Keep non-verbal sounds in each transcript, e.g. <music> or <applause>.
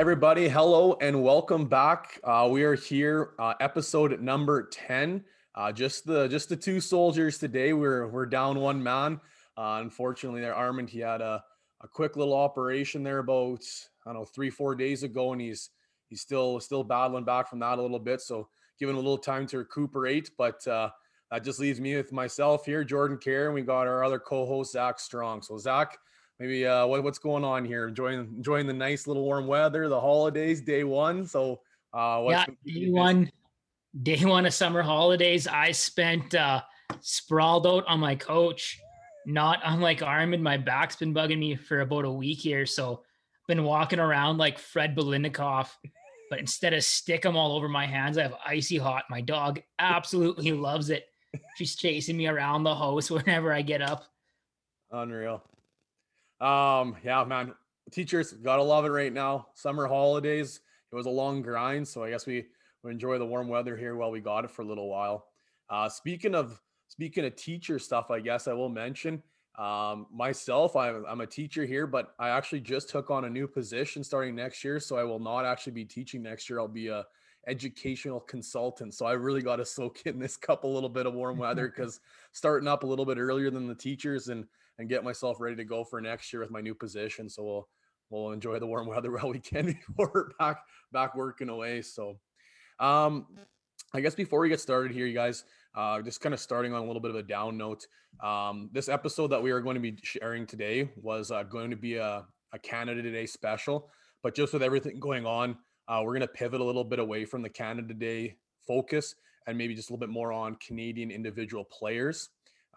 everybody. Hello and welcome back. Uh, we are here, uh, episode number ten. Uh, just the just the two soldiers today. We're we're down one man. Uh, unfortunately, there Armin he had a, a quick little operation there about I don't know three four days ago, and he's he's still still battling back from that a little bit. So giving a little time to recuperate. But uh, that just leaves me with myself here, Jordan Kerr, and we got our other co-host Zach Strong. So Zach maybe uh, what, what's going on here? Enjoying enjoying the nice little warm weather, the holidays, day one. So uh, yeah, day one, day one of summer holidays. I spent uh, sprawled out on my couch, not unlike Armin. My back's been bugging me for about a week here, so I've been walking around like Fred Biletnikoff. But instead of Stickum all over my hands, I have icy hot. My dog absolutely loves it. She's chasing me around the house <laughs> whenever I get up. Unreal. Um, yeah, man, teachers gotta love it right now. Summer holidays. It was a long grind, so I guess we, we enjoy the warm weather here while we got it for a little while. Uh, speaking of speaking of teacher stuff, I guess I will mention um, myself. I'm, I'm a teacher here, but I actually just took on a new position starting next year, so I will not actually be teaching next year. I'll be a educational consultant. So I really got to <laughs> soak in this cup a little bit of warm weather <laughs> because starting up a little bit earlier than the teachers and and get myself ready to go for next year with my new position. So we'll we'll enjoy the warm <laughs> weather while we can before we're back back working away. So um I guess before we get started here, you guys, uh, just kind of starting on a little bit of a down note. Um, this episode that we are going to be sharing today was uh, going to be a, a Canada Day special, but just with everything going on, uh, we're going to pivot a little bit away from the Canada Day focus and maybe just a little bit more on Canadian individual players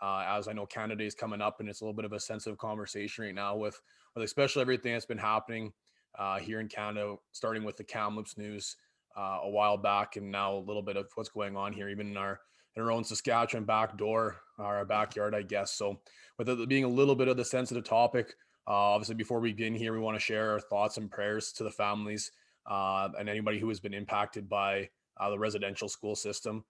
uh, as I know Canada is coming up and it's a little bit of a sensitive conversation right now with, with especially everything that's been happening uh, here in Canada, starting with the Kamloops news uh, a while back, and now a little bit of what's going on here, even in our in our own Saskatchewan back door, our backyard, I guess. So, with it being a little bit of the sensitive topic, uh, obviously before we begin here, we want to share our thoughts and prayers to the families uh, and anybody who has been impacted by uh, the residential school system.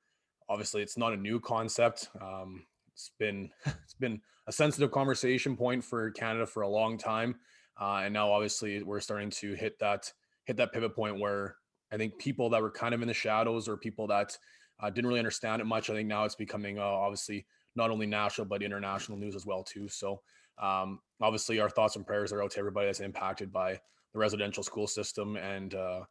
Obviously, it's not a new concept. Um, it's been <laughs> it's been a sensitive conversation point for Canada for a long time, uh, and now obviously we're starting to hit that hit that pivot point where I think people that were kind of in the shadows or people that uh, didn't really understand it much, I think now it's becoming uh, obviously not only national but international news as well too. So um, obviously our thoughts and prayers are out to everybody that's impacted by the residential school system and uh,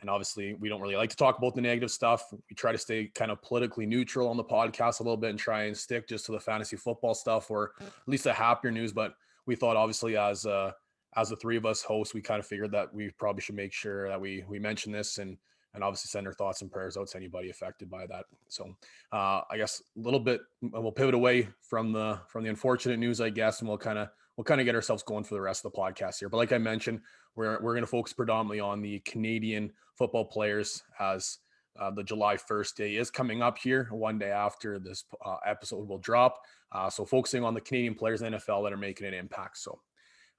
and obviously, we don't really like to talk about the negative stuff. We try to stay kind of politically neutral on the podcast a little bit and try and stick just to the fantasy football stuff or at least the happier news. But we thought, obviously, as uh, as the three of us hosts, we kind of figured that we probably should make sure that we we mention this and and obviously send our thoughts and prayers out to anybody affected by that. So uh, I guess a little bit we'll pivot away from the from the unfortunate news, I guess, and we'll kind of we'll kind of get ourselves going for the rest of the podcast here. But like I mentioned, we're we're going to focus predominantly on the Canadian football players as uh, the July 1st day is coming up here, one day after this uh, episode will drop. Uh, so focusing on the Canadian players in the NFL that are making an impact. So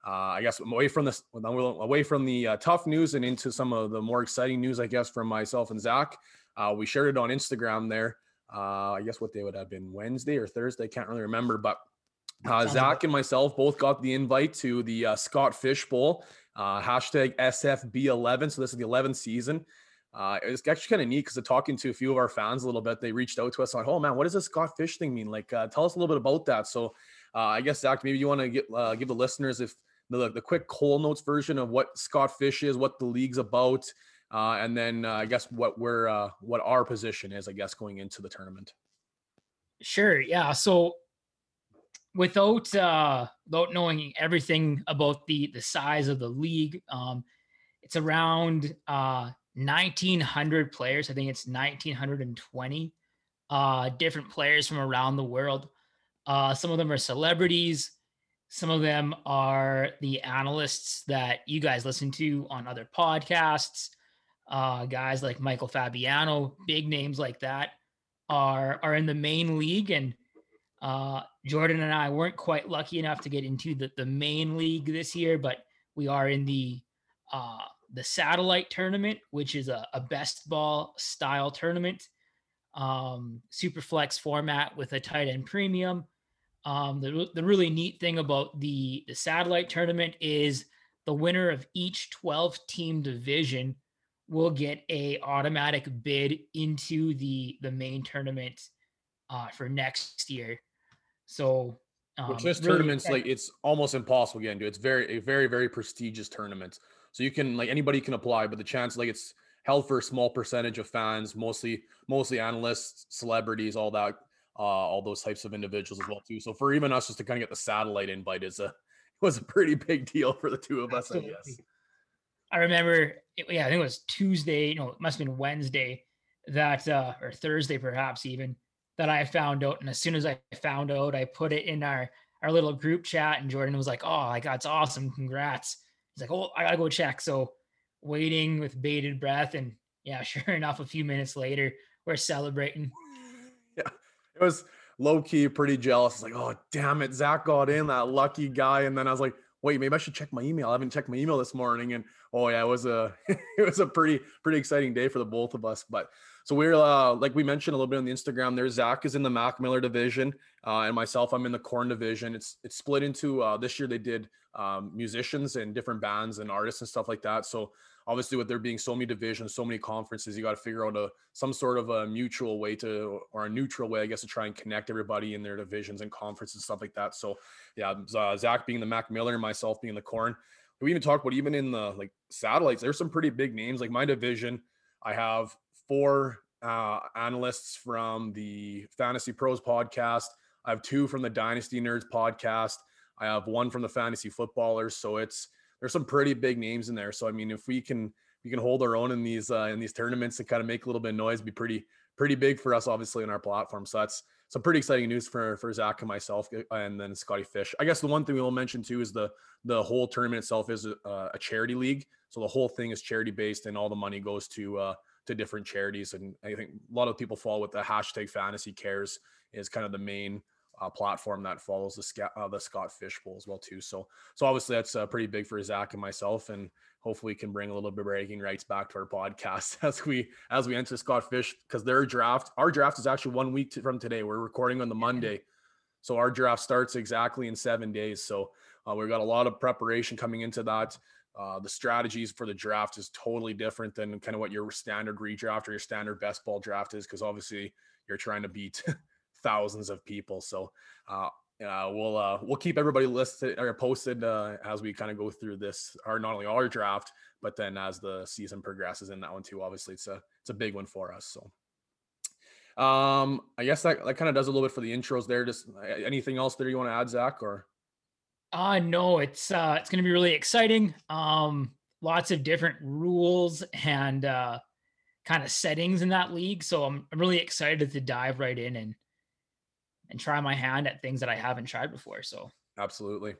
uh, I guess away from this, away from the uh, tough news and into some of the more exciting news, I guess from myself and Zach. Uh, we shared it on Instagram there. I guess what day would have been Wednesday or Thursday, I can't really remember, but uh, Zach and myself both got the invite to the uh, Scott Fish Bowl, uh, hashtag SFB11. So this is the 11th season. Uh, actually kind of neat because talking to a few of our fans a little bit, they reached out to us like, "Oh man, what does this Scott Fish thing mean? Like, uh, tell us a little bit about that." So uh, I guess Zach, maybe you want to get give the listeners if the the quick Coles Notes version of what Scott Fish is, what the league's about, and then I guess what we're what our position is, I guess, going into the tournament. Sure. Yeah. So without uh without knowing everything about the the size of the league um it's around uh 1900 players. I think it's 1920 uh different players from around the world. Uh some of them are celebrities. Some of them are the analysts that you guys listen to on other podcasts. Uh guys like michael fabiano big names like that are are in the main league. And uh, Jordan and I weren't quite lucky enough to get into the, the main league this year, but we are in the uh, the satellite tournament, which is a, a best ball style tournament, um, super flex format with a tight end premium. Um, the, the really neat thing about the, the satellite tournament is the winner of each 12 team division will get a automatic bid into the the main tournament uh, for next year. So um, which this really tournament's like it's almost impossible to get into. It's very a very very prestigious tournament. So you can like anybody can apply, but the chance like it's held for a small percentage of fans, mostly mostly analysts, celebrities, all that, uh, all those types of individuals as well too. So for even us just to kind of get the satellite invite is a <laughs> was a pretty big deal for the two of us, Absolutely. I guess. I remember, it, yeah, I think it was Tuesday. No, it must have been Wednesday that, uh, or Thursday perhaps even that I found out. And as soon as I found out, I put it in our our little group chat, and Jordan was like, "Oh, like that's awesome! Congrats!" He's like, "Oh, I gotta go check." So waiting with bated breath, and yeah, <laughs> sure enough, a few minutes later, we're celebrating. <laughs> Yeah, it was low key pretty jealous. Like, oh damn it, Zach got in that lucky guy, and then I was like, wait, maybe I should check my email. I haven't checked my email this morning, and oh yeah, it was a <laughs> it was a pretty pretty exciting day for the both of us. But so we're uh, like we mentioned a little bit on the Instagram. There, Zach is in the Mac Miller division, uh, and myself, I'm in the Korn division. It's it's split into uh, this year. They did um, musicians and different bands and artists and stuff like that. So obviously, with there being so many divisions, so many conferences, you got to figure out a some sort of a mutual way to or a neutral way, I guess, to try and connect everybody in their divisions and conferences and stuff like that. So yeah, uh, Zach being the Mac Miller, and myself being the Korn. We even talked about even in the like satellites. There's some pretty big names. Like my division, I have four uh, analysts from the Fantasy Pros podcast. I have two from the Dynasty Nerds podcast. I have one from the Fantasy Footballers. So it's there's some pretty big names in there. So I mean, if we can we can hold our own in these uh, in these tournaments and kind of make a little bit of noise, be pretty pretty big for us, obviously, in our platform. So that's some pretty exciting news for for Zach and myself, uh, and then Scotty Fish. I guess the one thing we will mention too is the the whole tournament itself is a, a charity league, so the whole thing is charity based, and all the money goes to uh, to different charities. And I think a lot of people fall with the hashtag Fantasy Cares is kind of the main uh, platform that follows the uh, the Scott Fish Bowl as well too. So so obviously that's uh, pretty big for Zach and myself, and hopefully we can bring a little bit of bragging rights back to our podcast <laughs> as we as we enter Scott Fish because their draft our draft is actually one week from today. We're recording on the Monday, so our draft starts exactly in seven days. So uh, we've got a lot of preparation coming into that. Uh, the strategies for the draft is totally different than kind of what your standard redraft or your standard best ball draft is because obviously you're trying to beat <laughs> thousands of people. So uh, uh, we'll uh, we'll keep everybody listed or posted uh, as we kind of go through this, or not only our draft, but then as the season progresses in that one too. Obviously, it's a it's a big one for us. So. Um, I guess that, that kind of does a little bit for the intros there. Just anything else there you want to add, Zach, or uh no, it's uh it's gonna be really exciting. Um lots of different rules and uh kind of settings in that league. So I'm I'm really excited to dive right in and and try my hand at things that I haven't tried before. So absolutely.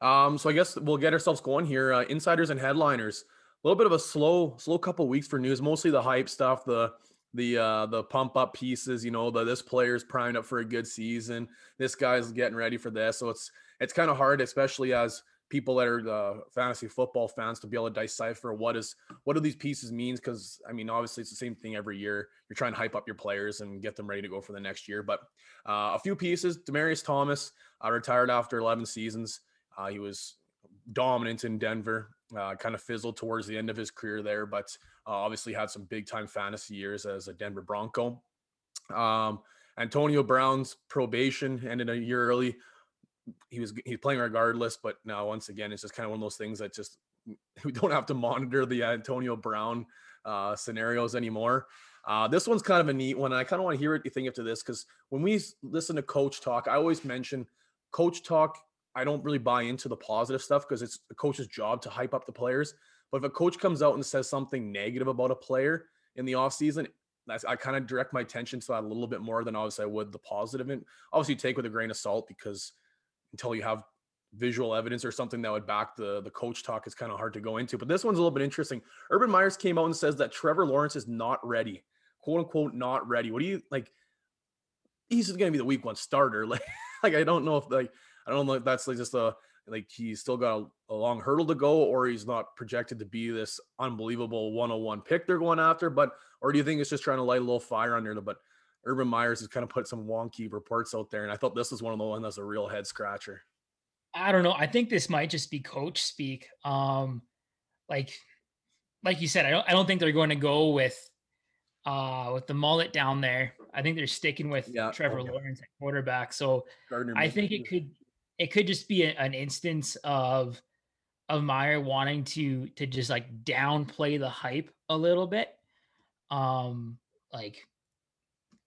Um, so I guess we'll get ourselves going here. Uh, insiders and headliners. A little bit of a slow, slow couple weeks for news. Mostly the hype stuff, the the uh the pump up pieces. You know, the this player's primed up for a good season. This guy's getting ready for this. So it's it's kind of hard, especially as people that are the fantasy football fans to be able to decipher what is what do these pieces means because i mean obviously it's the same thing every year. You're trying to hype up your players and get them ready to go for the next year but uh, a few pieces demaryius thomas uh, retired after 11 seasons. Uh, he was dominant in denver uh, kind of fizzled towards the end of his career there but uh, obviously had some big time fantasy years as a denver bronco. Um, antonio brown's probation ended a year early he was he's playing regardless. But now once again, it's just kind of one of those things that just <laughs> we don't have to monitor the Antonio Brown uh, scenarios anymore. Uh, this one's kind of a neat one. I kind of want to hear what you think after this because when we listen to coach talk, I always mention coach talk. I don't really buy into the positive stuff because it's the coach's job to hype up the players. But if a coach comes out and says something negative about a player in the offseason, that's, I kind of direct my attention to that a little bit more than obviously I would the positive. And obviously take with a grain of salt because until you have visual evidence or something that would back the the coach talk is kind of hard to go into. But this one's a little bit interesting. Urban Meyers came out and says that Trevor Lawrence is not ready, quote unquote, not ready. What do you like? He's going to be the week one starter. <laughs> Like, like I don't know if like I don't know if that's like just a like he's still got a, a long hurdle to go, or he's not projected to be this unbelievable 101 pick they're going after. But or do you think it's just trying to light a little fire under the but Urban Meyers has kind of put some wonky reports out there, and I thought this was one of the ones that's a real head scratcher. I don't know. I think this might just be coach speak. Um, like, like you said, I don't. I don't think they're going to go with, uh, with the mullet down there. I think they're sticking with Yeah, Trevor okay. Lawrence at quarterback. So Gardner I think it could, it could just be a- an instance of, of Meyer wanting to to just like downplay the hype a little bit. Um, like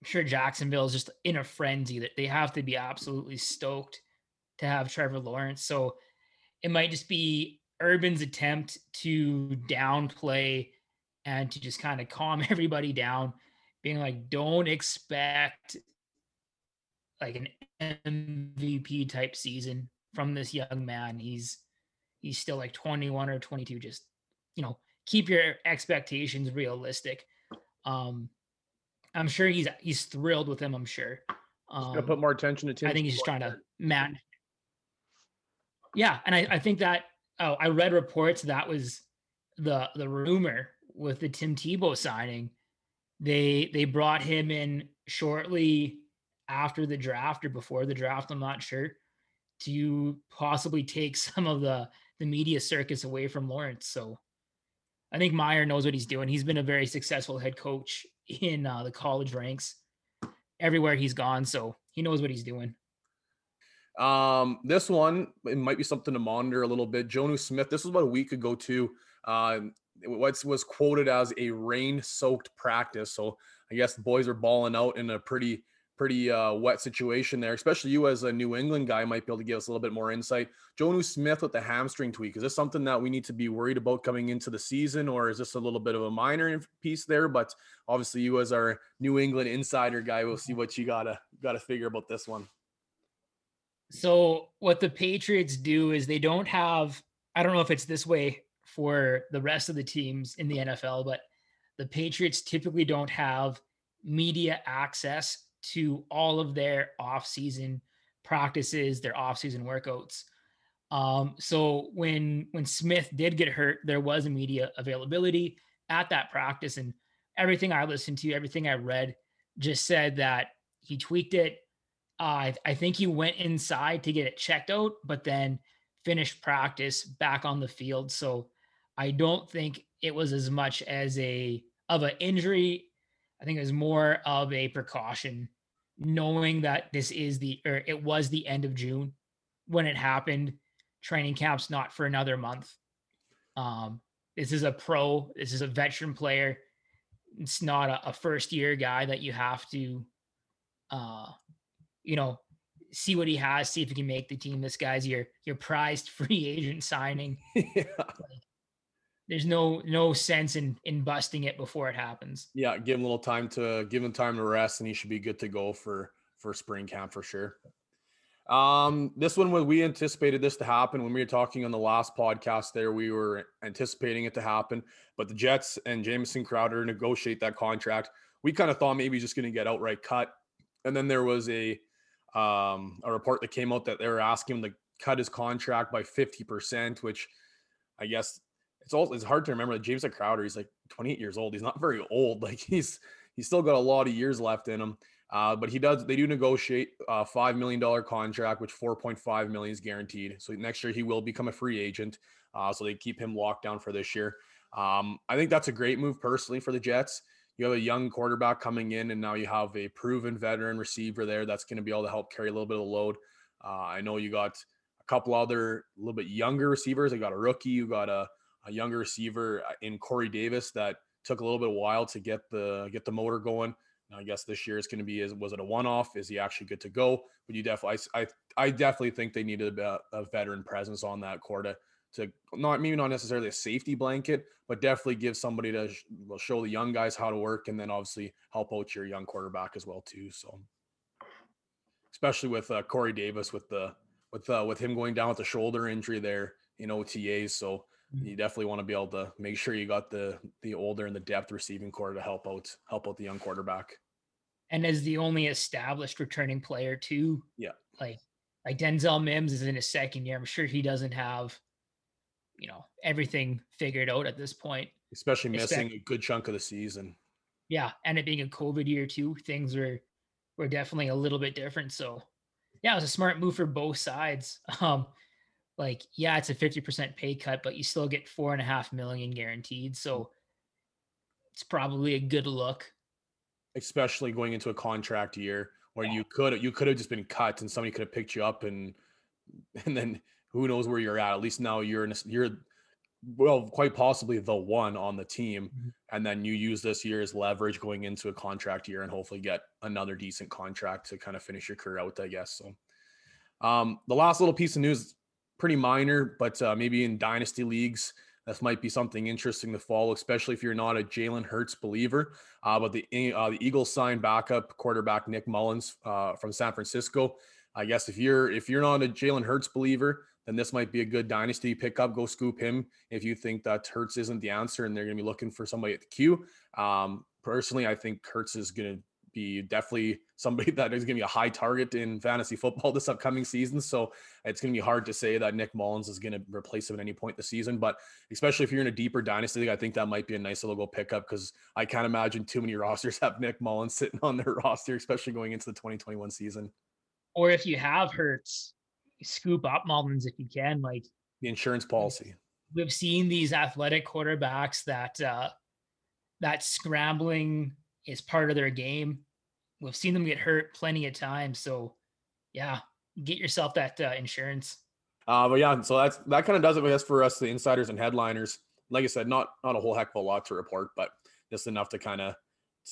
I'm sure Jacksonville is just in a frenzy that they have to be absolutely stoked to have Trevor Lawrence. So it might just be Urban's attempt to downplay and to just kind of calm <laughs> everybody down, being like, don't expect like an MVP type season from this young man. He's he's still like 21 or 22. Just you know, keep your expectations realistic. Um, I'm sure he's he's thrilled with him. I'm sure. Um, put more attention to Tim. I think he's just trying to man. Yeah, and I, I think that oh, I read reports that was the the rumor with the Tim Tebow signing. They they brought him in shortly after the draft or before the draft. I'm not sure to possibly take <laughs> some of the the media circus away from Lawrence. So I think Meyer knows what he's doing. He's been a very successful head coach in uh, the college ranks everywhere he's gone. So he knows what he's doing. Um, this one it might be something to monitor a little bit. Jonnu Smith. This was about a week ago too. Um, what was quoted as a rain-soaked practice. So I guess the boys are balling out in a pretty pretty uh, wet situation there. Especially you as a New England guy might be able to give us a little bit more insight. Jonnu Smith with the hamstring tweak. Is this something that we need to be worried about coming into the season, or is this a little bit of a minor piece there? But obviously, you as our New England insider guy, we'll see what you gotta gotta figure about this one. So what the Patriots do is they don't have I don't know if it's this way for the rest of the teams in the NFL, but the Patriots typically don't have media access to all of their off-season practices, their off-season workouts. Um, so when when Smith did get hurt, there was media availability at that practice, and everything I listened to, everything I read, just said that he tweaked it. Uh, I, I think he went inside to get it checked out, but then finished practice back on the field. So I don't think it was as much as a of an injury. I think it was more of a precaution, knowing that this is the or it was the end of June when it happened. Training camp's not for another month. Um, this is a pro. This is a veteran player. It's not a, a first year guy that you have to, uh, you know, see what he has, see if he can make the team. This guy's your your prized <laughs> free agent signing. <laughs> yeah. There's no no sense in in busting it before it happens. Yeah, give him a little time to give him time to rest, and he should be good to go for for spring camp for sure. Um, this one when we anticipated this to happen when we were talking on the last podcast. There, we were anticipating it to happen, but the Jets and Jamison Crowder negotiate that contract. We kind of thought maybe he's just going to get outright cut, and then there was a um a report that came out that they were asking him to cut his contract by fifty percent, which I guess it's all it's hard to remember that James Crowder, he's like 28 years old. He's not very old. <laughs> Like he's he's still got a lot of years left in him. Uh, but he does they do negotiate a five million dollar contract, which 4.5 million is guaranteed. So next year he will become a free agent. Uh, so they keep him locked down for this year. Um, I think that's a great move personally for the Jets. You have a young quarterback coming in, and now you have a proven veteran receiver there that's going to be able to help carry a little bit of the load. Uh, I know you got a couple other a little bit younger receivers. You got a rookie, you got a a younger receiver uh, in Corey Davis that took a little bit of while to get the get the motor going. Now, I guess this year is going to be is was it a one off? Is he actually good to go? But you definitely I I, definitely think they needed a, a veteran presence on that corps to to not maybe not necessarily a safety blanket, but definitely give somebody to sh- show the young guys how to work, and then obviously help out your young quarterback as well too. So, especially with uh, Corey Davis with the with uh, with him going down with the shoulder injury there in OTAs, so you definitely want to be able to make sure you got the the older and the depth receiving corps to help out help out the young quarterback. And as the only established returning player too, Yeah. like like Denzel Mims is in his second year. I'm sure he doesn't have, you know, everything figured out at this point. Especially Expect- missing a good chunk of the season. Yeah, and it being a COVID year too, things were were definitely a little bit different. So, yeah, it was a smart move for both sides. <laughs> Um, like, yeah, it's a 50% pay cut, but you still get four and a half million guaranteed. So it's probably a good look. Especially going into a contract year where yeah. you could you could have just been cut and somebody could have picked you up and <laughs> and then who knows where you're at. At least now you're in a, you're well, quite possibly the one on the team. Mm-hmm. And then you use this year as leverage going into a contract year and hopefully get another decent contract to kind of finish your career out, I guess. So, um, the last little piece of news, pretty minor, but uh, maybe in dynasty leagues, this might be something interesting to follow, especially if you're not a Jalen Hurts believer. Uh, but the uh, the Eagles signed backup quarterback Nick Mullens uh, from San Francisco. I guess if you're if you're not a Jalen Hurts believer, then this might be a good dynasty pickup. Go scoop him if you think that Hurts isn't the answer and they're going to be looking for somebody at the queue. Um, personally, I think Hurts is going to be definitely somebody <laughs> that is going to be a high target in fantasy football this upcoming season. So it's going to be hard to say that Nick Mullens is going to replace him at any point this season. But especially if you're in a deeper dynasty league, I think that might be a nice little pickup because I can't imagine too many <laughs> rosters have Nick Mullens sitting on their <laughs> roster, especially going into the 2021 season. Or if you have Hurts, scoop up Mullens if you can. Like the insurance policy. We've seen these athletic quarterbacks that uh that scrambling is part of their game. We've seen them get hurt plenty of times. So yeah, get yourself that uh, insurance. Uh, but yeah, so that's that kind of does it, I guess, for us, the insiders and headliners. Like I said, not not a whole heck of a lot to report, but just enough to kind of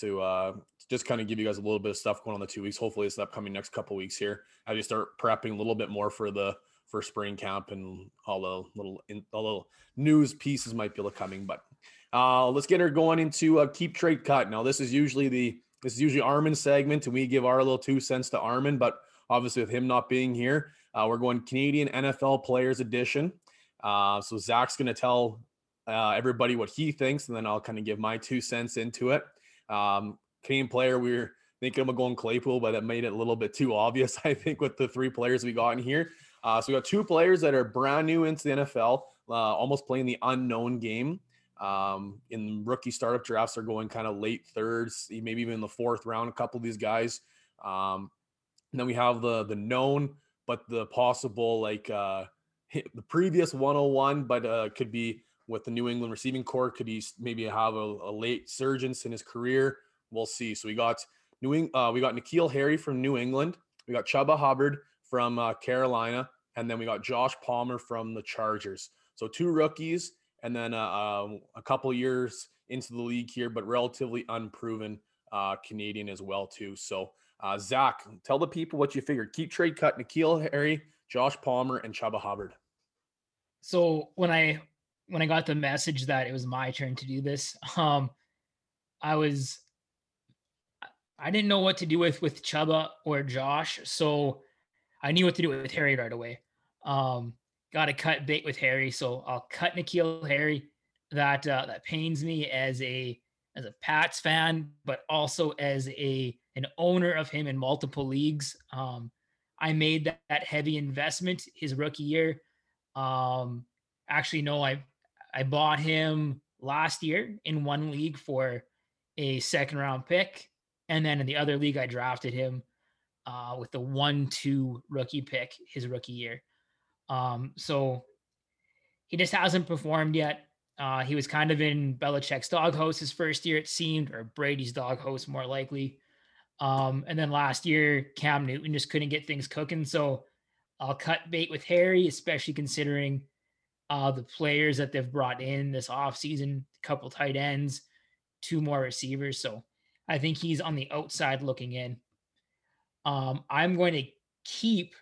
to uh, just kind of give you guys a little bit of stuff going on the two weeks. Hopefully, this upcoming next couple weeks here as you start prepping a little bit more for the for spring camp and all the little in, all little news pieces might be coming. But uh, let's get her going into a keep trade cut. Now, this is usually the this is usually Armin's segment, and we give our little two cents to Armin. But obviously, with him not being here, uh, we're going Canadian NFL Players Edition. Uh, so Zach's going to tell uh, everybody what he thinks, and then I'll kind of give my two cents into it. Um, Canadian player, we are thinking of going Claypool, but that made it a little bit too obvious, <laughs> I think, with the three players we got in here. Uh, so we got two players that are brand new into the NFL, uh, almost playing the unknown game. Um, in rookie startup drafts, they're going kind of late thirds, maybe even in the fourth round. A couple of these guys. Um, then we have the the known, but the possible like uh, the previous 101, but uh, could be with the New England receiving corps. Could he maybe have a, a late surgence in his career? We'll see. So we got New Eng- uh, we got N'Keal Harry from New England. We got Chuba Hubbard from uh, Carolina, and then we got Josh Palmer from the Chargers. So two rookies, and then uh, um, a couple years into the league here, but relatively unproven uh, Canadian as well too. So uh, Zach, tell the people what you figured. Keep trade cut N'Keal Harry, Josh Palmer, and Chuba Hubbard. So when I when I got the message that it was my turn to do this, <laughs> um, I was I didn't know what to do with with Chuba or Josh, so I knew what to do with Harry right away. Um, got to cut bait with Harry, so I'll cut N'Keal Harry. That uh, that pains me as a as a Pats fan, but also as a an owner of him in multiple leagues. Um, I made that, that heavy investment his rookie year. Um, actually, no, I I bought him last year in one league for a second round pick. And then in the other league, I drafted him uh, with the one two rookie pick his rookie year. Um, so he just hasn't performed yet. Uh, he was kind of in Belichick's doghouse his first year, it seemed, or Brady's doghouse more likely. Um, and then last year, Cam Newton just couldn't get things cooking. So I'll cut bait with Harry, especially considering uh, the players that they've brought in this offseason, a couple tight ends, two more receivers. So I think he's on the outside looking in. Um, I'm going to keep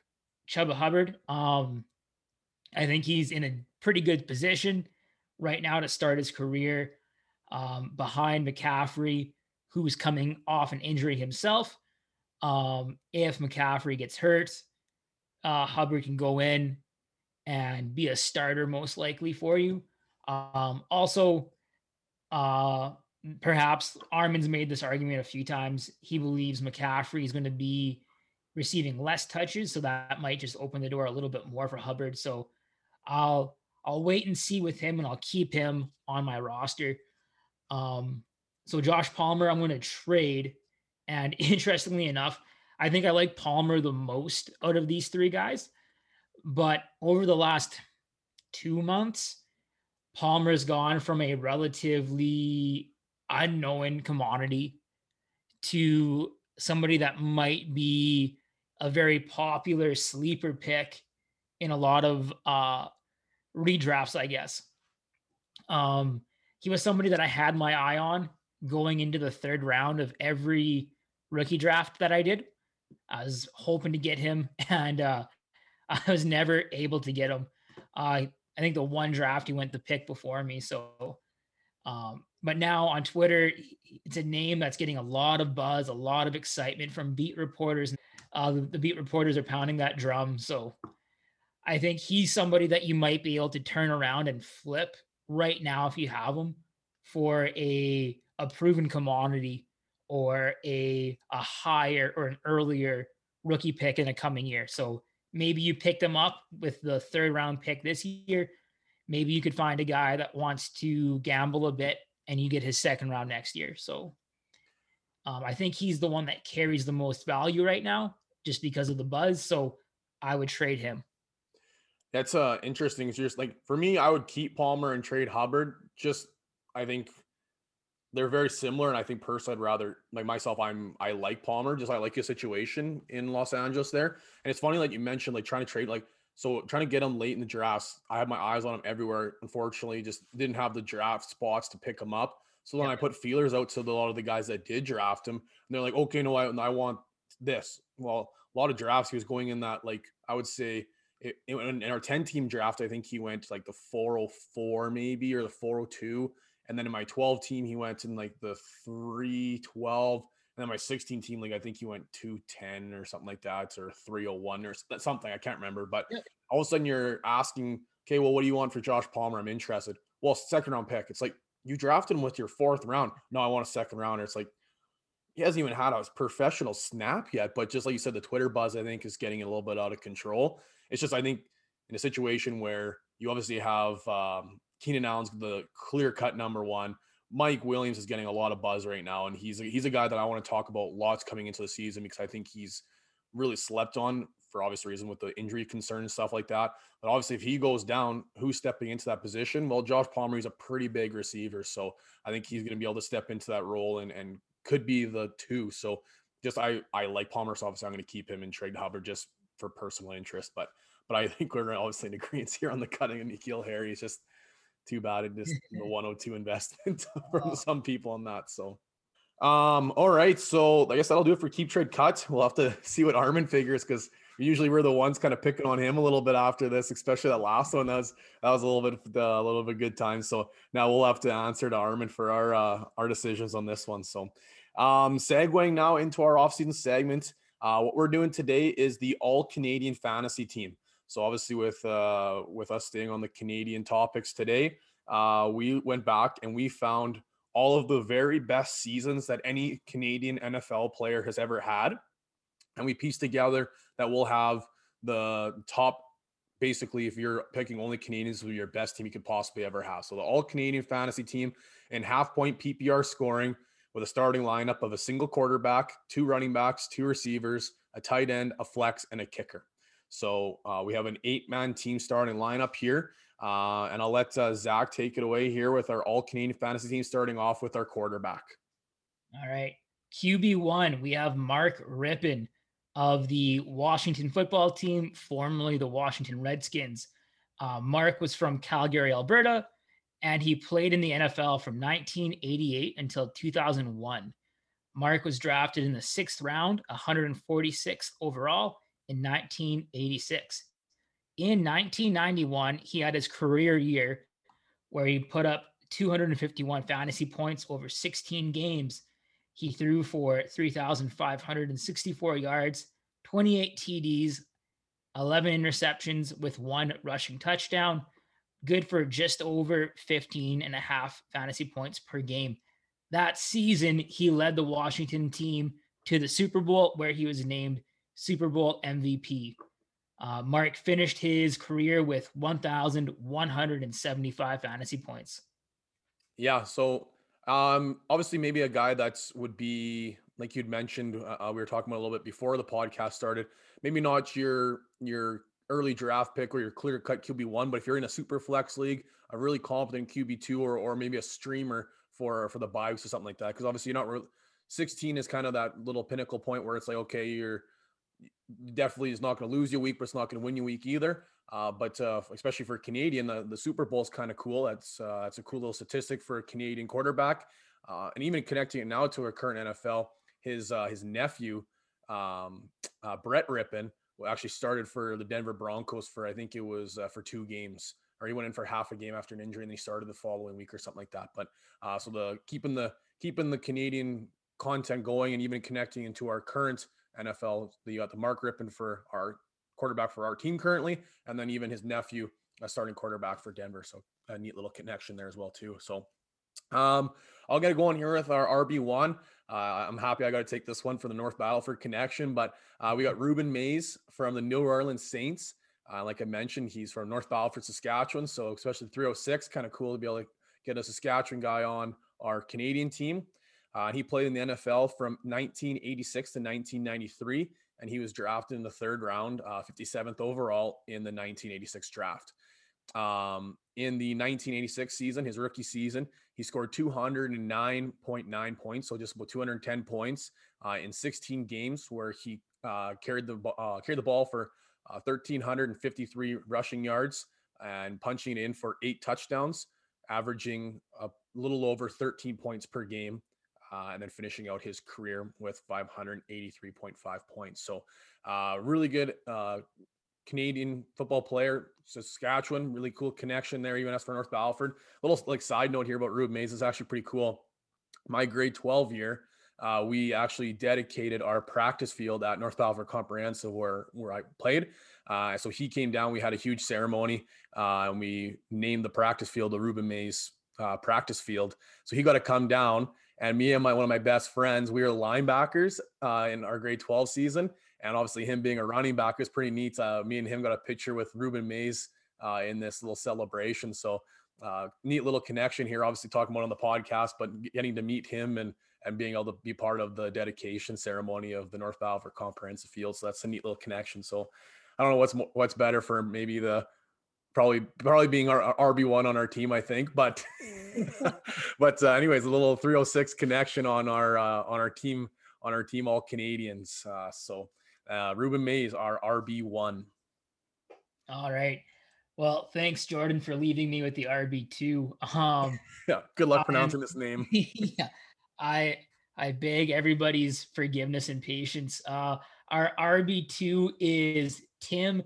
Chuba Hubbard. Um, I think he's in a pretty good position right now to start his career um, behind McCaffrey, who's coming off an injury himself. Um, if McCaffrey gets hurt, uh, Hubbard can go in and be a starter most likely for you. Um, also, uh, perhaps Armin's made this argument a few times. He believes McCaffrey is going to be receiving less touches, so that might just open the door a little bit more for Hubbard. So I'll I'll wait and see with him, and I'll keep him on my roster. Um, so Josh Palmer, I'm going to trade, and <laughs> interestingly enough, I think I like Palmer the most out of these three guys But over the last two months, Palmer's gone from a relatively unknown commodity to somebody that might be a very popular sleeper pick in a lot of uh redrafts, I guess. Um he was somebody that I had my eye on going into the third round of every rookie draft that I did. I was hoping to get him <laughs> and uh I was never able to get him. Uh, I think the one draft he went the pick before me. So, um, but now on Twitter, it's a name that's getting a lot of buzz, a lot of excitement from beat reporters. Uh, the, the beat reporters are pounding that drum. So, I think he's somebody that you might be able to turn around and flip right now if you have him for a a proven commodity or a a higher or an earlier rookie pick in a coming year. So maybe you pick them up with the third round pick this year. Maybe you could find a guy that wants to gamble a bit and you get his second round next year. So um, I think he's the one that carries the most value right now just because of the buzz. So I would trade him. That's uh interesting. It's just like for me, I would keep Palmer and trade Hubbard. Just I think they're very similar, and I think personally, I'd rather like myself. I'm I like Palmer, just I like his situation in Los Angeles there. And it's funny, like you mentioned, like trying to trade, like so trying to get him late in the drafts. I had my eyes on him everywhere. Unfortunately, just didn't have the draft spots to pick him up. So then yeah. I put feelers out to a lot of the guys that did draft him, and they're like, okay, no, I, I want this. Well, a lot of drafts he was going in that like I would say it, in our 10 team draft, I think he went like the 404 maybe or the 402 and then in my 12 team, he went in like the 312. And then my 16 team league, I think he went 210 or something like that, or 301 or something. I can't remember. But yeah. all of a sudden you're asking, okay, well, what do you want for Josh Palmer? I'm interested. Well, second round pick. It's like you drafted him with your fourth round. No, I want a second rounder. It's like he hasn't even had a professional snap yet. But just like you said, the Twitter buzz, I think, is getting a little bit out of control. It's just, I think, in a situation where you obviously have um, Keenan Allen's the clear cut number one. Mike Williams is getting a lot of buzz right now, and he's a, he's a guy that I want to talk about lots coming into the season because I think he's really slept on for obvious reason with the injury concern and stuff like that. But obviously, if he goes down, who's stepping into that position? Well, Josh Palmer is a pretty big receiver, so I think he's going to be able to step into that role and and could be the two. So just I I like Palmer, so obviously I'm going to keep him and trade Hubbard just for personal interest, but. But I <laughs> think we're obviously in agreement here on the cutting of N'Keal Harry. He's just too bad it just the <laughs> 102 investment <laughs> from some people on that. So um, all right. So I guess that'll do it for keep trade cut. We'll have to see what Armin figures because usually we're the ones kind of picking on him a little bit after this, especially that last one. That was that was a little bit uh, a little bit good time. So now we'll have to answer to Armin for our uh, our decisions on this one. So um segueing now into our offseason segment. Uh, what we're doing today is the all Canadian fantasy team. So obviously, with uh, with us staying on the Canadian topics today, uh, we went back and we found all of the very best seasons that any Canadian NFL player has ever had, and we pieced together that we'll have the top. Basically, if you're picking only Canadians, will be your best team you could possibly ever have. So the all Canadian fantasy team in half point PPR scoring with a starting lineup of a single quarterback, two running backs, two receivers, a tight end, a flex, and a kicker. So uh, we have an eight man team starting lineup here. Uh, and I'll let uh, Zach take it away here with our all Canadian fantasy team, starting off with our quarterback. All right. QB1, we have Mark Rypien of the Washington football team, formerly the Washington Redskins. Uh, Mark was from Calgary, Alberta, and he played in the NFL from 1988 until 2001. Mark was drafted in the sixth round, 146th overall, in 1986. In 1991, he had his career year where he put up 251 fantasy points over 16 games. He threw for 3,564 yards, 28 TDs, 11 interceptions with one rushing touchdown. Good for just over 15 and a half fantasy points per game. That season, he led the Washington team to the Super Bowl, where he was named Super Bowl MVP. Uh, Mark finished his career with 1,175 fantasy points. Yeah. So um, obviously, maybe a guy that's would be like you'd mentioned. Uh, uh we were talking about a little bit before the podcast started. Maybe not your your early draft pick or your clear cut QB one, but if you're in a super flex league, a really competent QB two or or maybe a streamer for for the byes or something like that, because obviously you're not really 16 is kind of that little pinnacle point where it's like okay, you're definitely is not going to lose you week, but it's not going to win you week either. Uh, but uh, especially for Canadian, the, the Super Bowl is kind of cool. That's uh, that's a cool little statistic for a Canadian quarterback. Uh, and even connecting it now to a current NFL, his uh, his nephew um, uh, Brett Actually started for the Denver Broncos for I think it was for two games, or he went in for half a game after an injury, and he started the following week or something like that. But uh, so the keeping the keeping the Canadian content going and even connecting into our current NFL. The you got the Mark Rypien for our quarterback for our team currently, and then even his nephew, a starting quarterback for Denver. So a neat little connection there as well too. So um, I'll get going here with our RB one. Uh, I'm happy I got to take this one for the North Battleford connection, but uh, we got Rueben Mayes from the New Orleans Saints. Uh, like I mentioned, he's from North Battleford, Saskatchewan. So especially 306, kind of cool to be able to get a Saskatchewan guy on our Canadian team. Uh, he played in the NFL from 1986 to 1993 and he was drafted in the third round, uh, 57th overall in the 1986 draft. Um, in the 1986 season, his rookie season, he scored 209.9 points, so just about 210 points uh, in 16 games, where he uh, carried the uh, carried the ball for 1,353 uh, rushing yards and punching in for eight touchdowns, averaging a little over 13 points per game uh, and then finishing out his career with 583.5 points. So, uh, really good Canadian football player, Saskatchewan. Really cool connection there, even as for North Battleford. Little like side note here about Rueben Mayes is actually pretty cool. My grade 12 year, uh, we actually dedicated our practice field at North Battleford Comprehensive where where I played. Uh, so he came down. We had a huge ceremony, uh, and we named the practice field the Rueben Mayes uh, practice field. So he got to come down and me and my one of my best friends, we were linebackers uh, in our grade 12 season. And obviously, him being a running back was pretty neat. Uh, me and him got a picture with Rueben Mayes uh, in this little celebration. So, uh, neat little connection here. Obviously, talking about on the podcast, but getting to meet him and and being able to be part of the dedication ceremony of the North Battleford Comprehensive Field. So that's a neat little connection. So, I don't know what's what's better for maybe the probably probably being our RB one on our team, I think. But <laughs> <laughs> but uh, anyways, a little 306 connection on our uh, on our team on our team all Canadians. Uh, so uh, Rueben Mayes, our RB one. All right. Well, thanks, Jordan, for leaving me with the RB two. Um, <laughs> yeah, good luck pronouncing this name. <laughs> yeah, I I beg everybody's forgiveness and patience. Uh, our RB two is Tim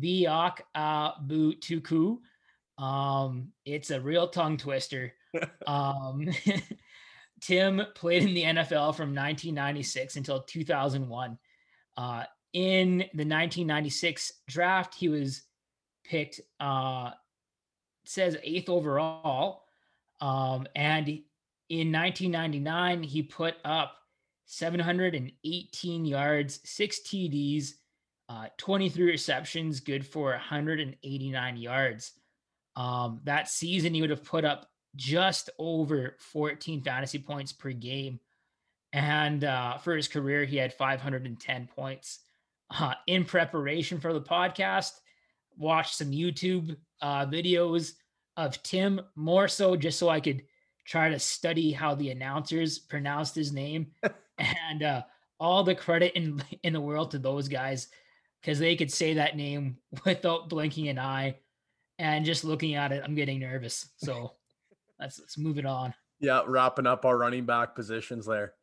Biak uh, Bu Tuku. Um, it's a real tongue twister. <laughs> um, Tim played in the NFL from 1996 until 2001. Uh, in the 1996 draft, he was picked, uh, says eighth overall. Um, and in 1999, he put up 718 yards, six TDs, uh, 23 receptions, good for 189 yards. Um, that season, he would have put up just over 14 fantasy points per game. And uh, for his career, he had 510 points. Uh, in preparation for the podcast, watched some YouTube uh, videos of Tim, more so just so I could try to study how the announcers pronounced his name. <laughs> and uh, all the credit in in the world to those guys because they could say that name <laughs> without blinking an eye. And just looking at it, I'm getting nervous. So <laughs> let's let's move it on. Yeah, wrapping up our running back positions there.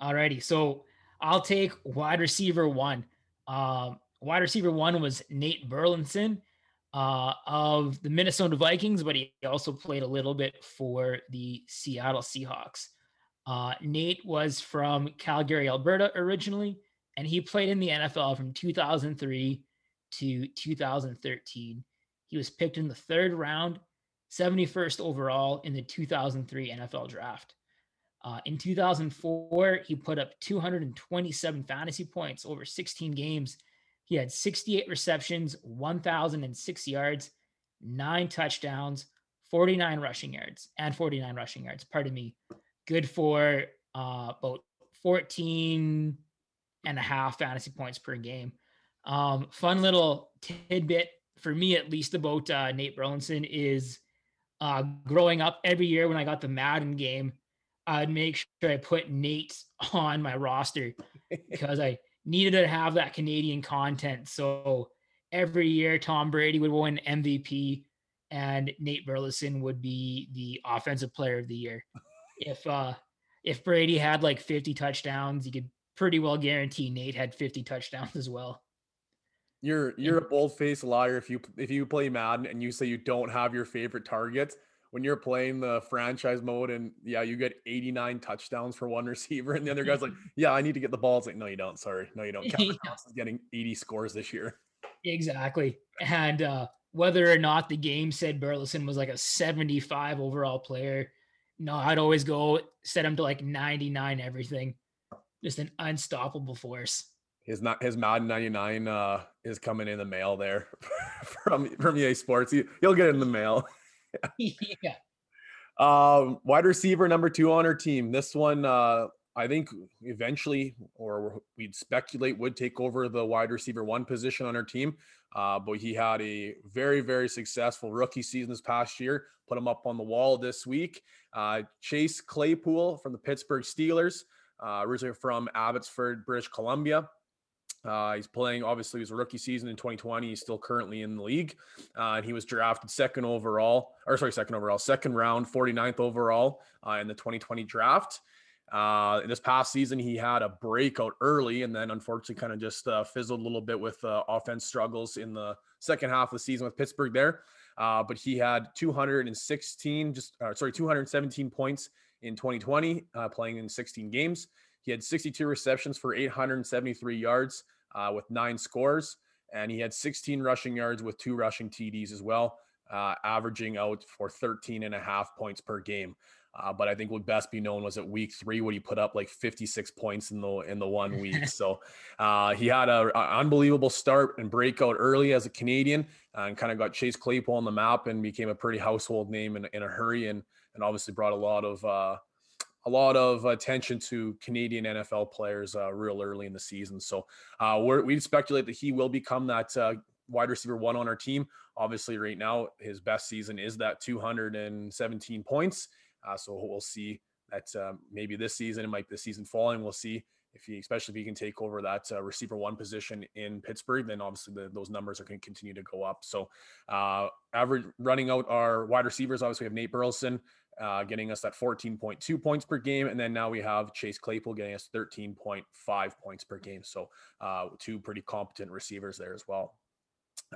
Alrighty. So I'll take wide receiver one. Um, wide receiver one was Nate Burleson uh, of the Minnesota Vikings, but he also played a little bit for the Seattle Seahawks. Uh, Nate was from Calgary, Alberta originally and he played in the NFL from 2003 to 2013. He was picked in the third round, 71st overall in the 2003 NFL draft. Uh, in 2004, he put up 227 fantasy points over 16 games. He had 68 receptions, 1,006 yards, nine touchdowns, 49 rushing yards, and 49 rushing yards. Pardon me. Good for uh, about 14 and a half fantasy points per game. Um, fun little tidbit for me, at least, about uh, Nate Burleson is uh, growing up every year when I got the Madden game, I'd make sure I put Nate on my roster because I needed to have that Canadian content. So every year, Tom Brady would win MVP and Nate Burleson would be the offensive player of the year. If uh if Brady had like 50 touchdowns, you could pretty well guarantee Nate had 50 touchdowns as well. You're you're a bold faced liar if you if you play Madden and you say you don't have your favorite targets when you're playing the franchise mode and yeah you get 89 touchdowns for one <laughs> receiver and the other guy's like <laughs> yeah I need to get the balls like no you don't sorry no you don't Kevin yeah. <laughs> is getting 80 scores this year exactly and uh whether or not the game said Burleson was like a 75 overall player no I'd always go set him to like 99 everything just an unstoppable force his not his Madden 99 uh is coming in the mail there from from EA Sports. He, he'll get it in the mail. <laughs> yeah. Um, wide receiver number two on our team. This one, uh, I think eventually, or we'd speculate, would take over the wide receiver one position on our team. Uh, but he had a very, very successful rookie season this past year. Put him up on the wall this week. Uh, Chase Claypool from the Pittsburgh Steelers, uh, originally from Abbotsford, British Columbia. Uh, he's playing, obviously, his rookie season in 2020. He's still currently in the league. Uh, and he was drafted second overall, or sorry, second overall, second round, 49th overall uh, in the 2020 draft. Uh, in this past season, he had a breakout early and then unfortunately kind of just uh, fizzled a little bit with uh, offense struggles in the second half of the season with Pittsburgh there. but he had 216, just sorry, 217 points in 2020, playing in 16 games. He had 62 receptions for 873 yards uh, with nine scores, and he had 16 rushing yards with two rushing TDs as well, uh, averaging out for 13 and a half points per game. Uh, but I think what best be known was at week three when he put up like 56 points in the in the one week. <laughs> so uh, he had an unbelievable start and breakout early as a Canadian, uh, and kind of got Chase Claypool on the map and became a pretty household name in, in a hurry, and and obviously brought a lot of uh, a lot of attention to Canadian NFL players uh, real early in the season. So uh, we speculate that he will become that uh, wide receiver one on our team. Obviously, right now his best season is that 217 points. Uh, so we'll see that um, maybe this season it might be the season following. We'll see if he, especially if he can take over that uh, receiver one position in Pittsburgh, then obviously the, those numbers are going to continue to go up. So, uh, average running out our wide receivers, obviously we have Nate Burleson, uh, getting us that 14.2 points per game. And then now we have Chase Claypool getting us 13.5 points per game. So uh, two pretty competent receivers there as well.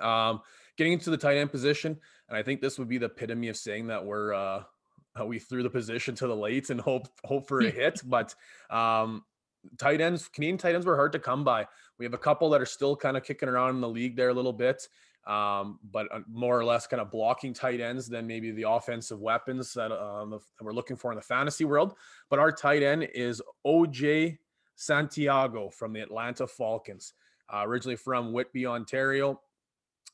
Um, getting into the tight end position, and I think this would be the epitome of saying that we're uh, <laughs> we threw the position to the late and hope hope for a <laughs> hit. But um, tight ends, Canadian tight ends were hard to come by. We have a couple that are still kind of kicking around in the league there a little bit um, but uh, more or less kind of blocking tight ends than maybe the offensive weapons that, um, that we're looking for in the fantasy world. But our tight end is OJ Santiago from the Atlanta Falcons, uh, originally from Whitby, Ontario.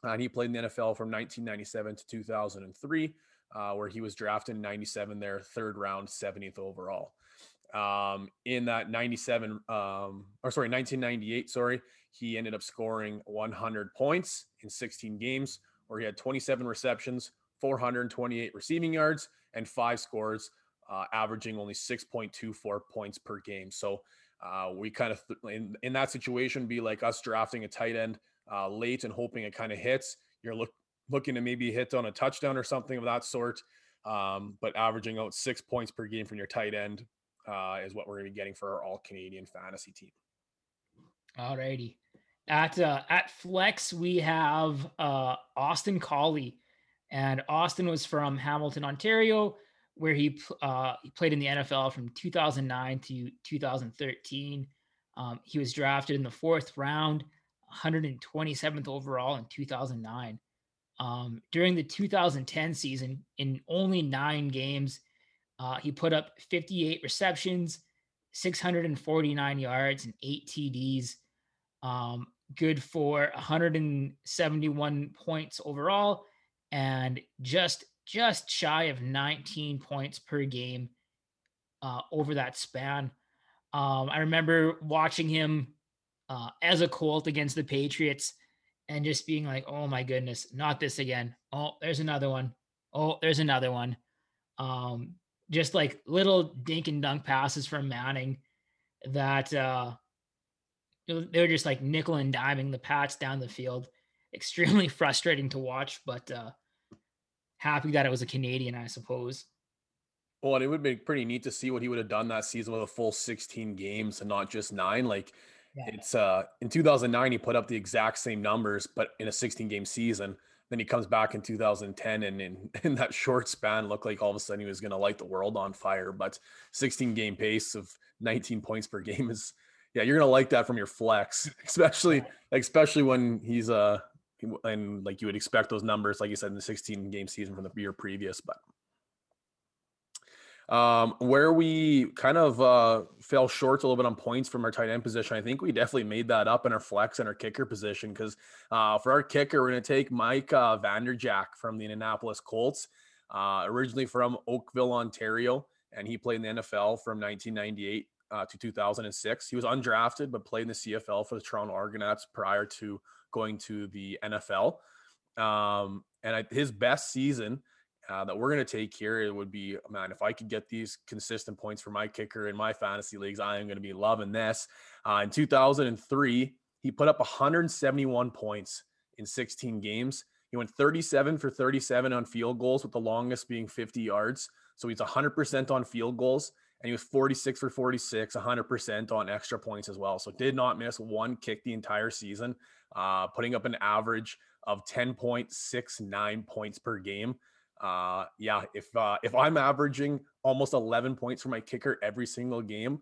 Uh, and he played in the NFL from 1997 to 2003, uh, where he was drafted in 97, there, third round, 70th overall. Um, in that 97, um, or sorry, 1998, sorry, he ended up scoring 100 points in 16 games, where he had 27 receptions, 428 receiving yards, and five scores, uh, averaging only 6.24 points per game. So uh, we kind of, th- in, in that situation, be like us drafting a tight end uh, late and hoping it kind of hits. You're look, looking to maybe hit on a touchdown or something of that sort. Um, but averaging out six points per game from your tight end uh, is what we're going to be getting for our all Canadian fantasy team. All righty. At uh, at Flex, we have uh, Austin Collie, and Austin was from Hamilton, Ontario, where he uh, he played in the NFL from 2009 to 2013. Um, he was drafted in the fourth round, 127th overall in 2009. Um, during the 2010 season, in only nine games, uh, he put up 58 receptions, 649 yards, and eight TDs. Um, good for 171 points overall, and just just shy of 19 points per game uh, over that span. Um, I remember watching him uh, as a Colt against the Patriots and just being like, oh my goodness, not this again. Oh, there's another one. Oh, there's another one. Um, just like little dink and dunk passes from Manning that uh, they were just like nickel and diming the Pats down the field. <laughs> Extremely frustrating to watch, but uh, happy that it was a Canadian, I suppose. Well, and it would be pretty neat to see what he would have done that season with a full 16 games and not just nine. Like yeah. it's uh in 2009, he put up the exact same numbers, but in a 16 game season. Then he comes back in 2010 and in, in <laughs> that short span looked like all of a sudden he was going to light the world on fire. But 16 game pace of 19 points per game is, yeah, you're going to like that from your flex, <laughs> especially, especially when he's, uh, and like you would expect those numbers, like you said, in the 16 game season from the year previous. But um, where we kind of uh, fell short a little bit on points from our tight end position, I think we definitely made that up in our flex and our kicker position because uh, for our kicker, we're going to take Mike uh, Vanderjagt from the Indianapolis Colts, uh, originally from Oakville, Ontario, and he played in the NFL from 1998 uh, to 2006. He was undrafted but played in the CFL for the Toronto Argonauts prior to going to the NFL. Um, and I, his best season – uh, that we're going to take here, it would be, man, if I could get these consistent points for my kicker in my fantasy leagues, I am going to be loving this. Uh, in 2003, he put up 171 points in 16 games. He went 37 for 37 on field goals, with the longest being 50 yards. So he's 100% on field goals, and he was 46 for 46, 100% on extra points as well. So did not miss one kick the entire season, uh, putting up an average of 10.69 points per game. Uh, yeah, if uh, if I'm averaging almost 11 points for my kicker every single game,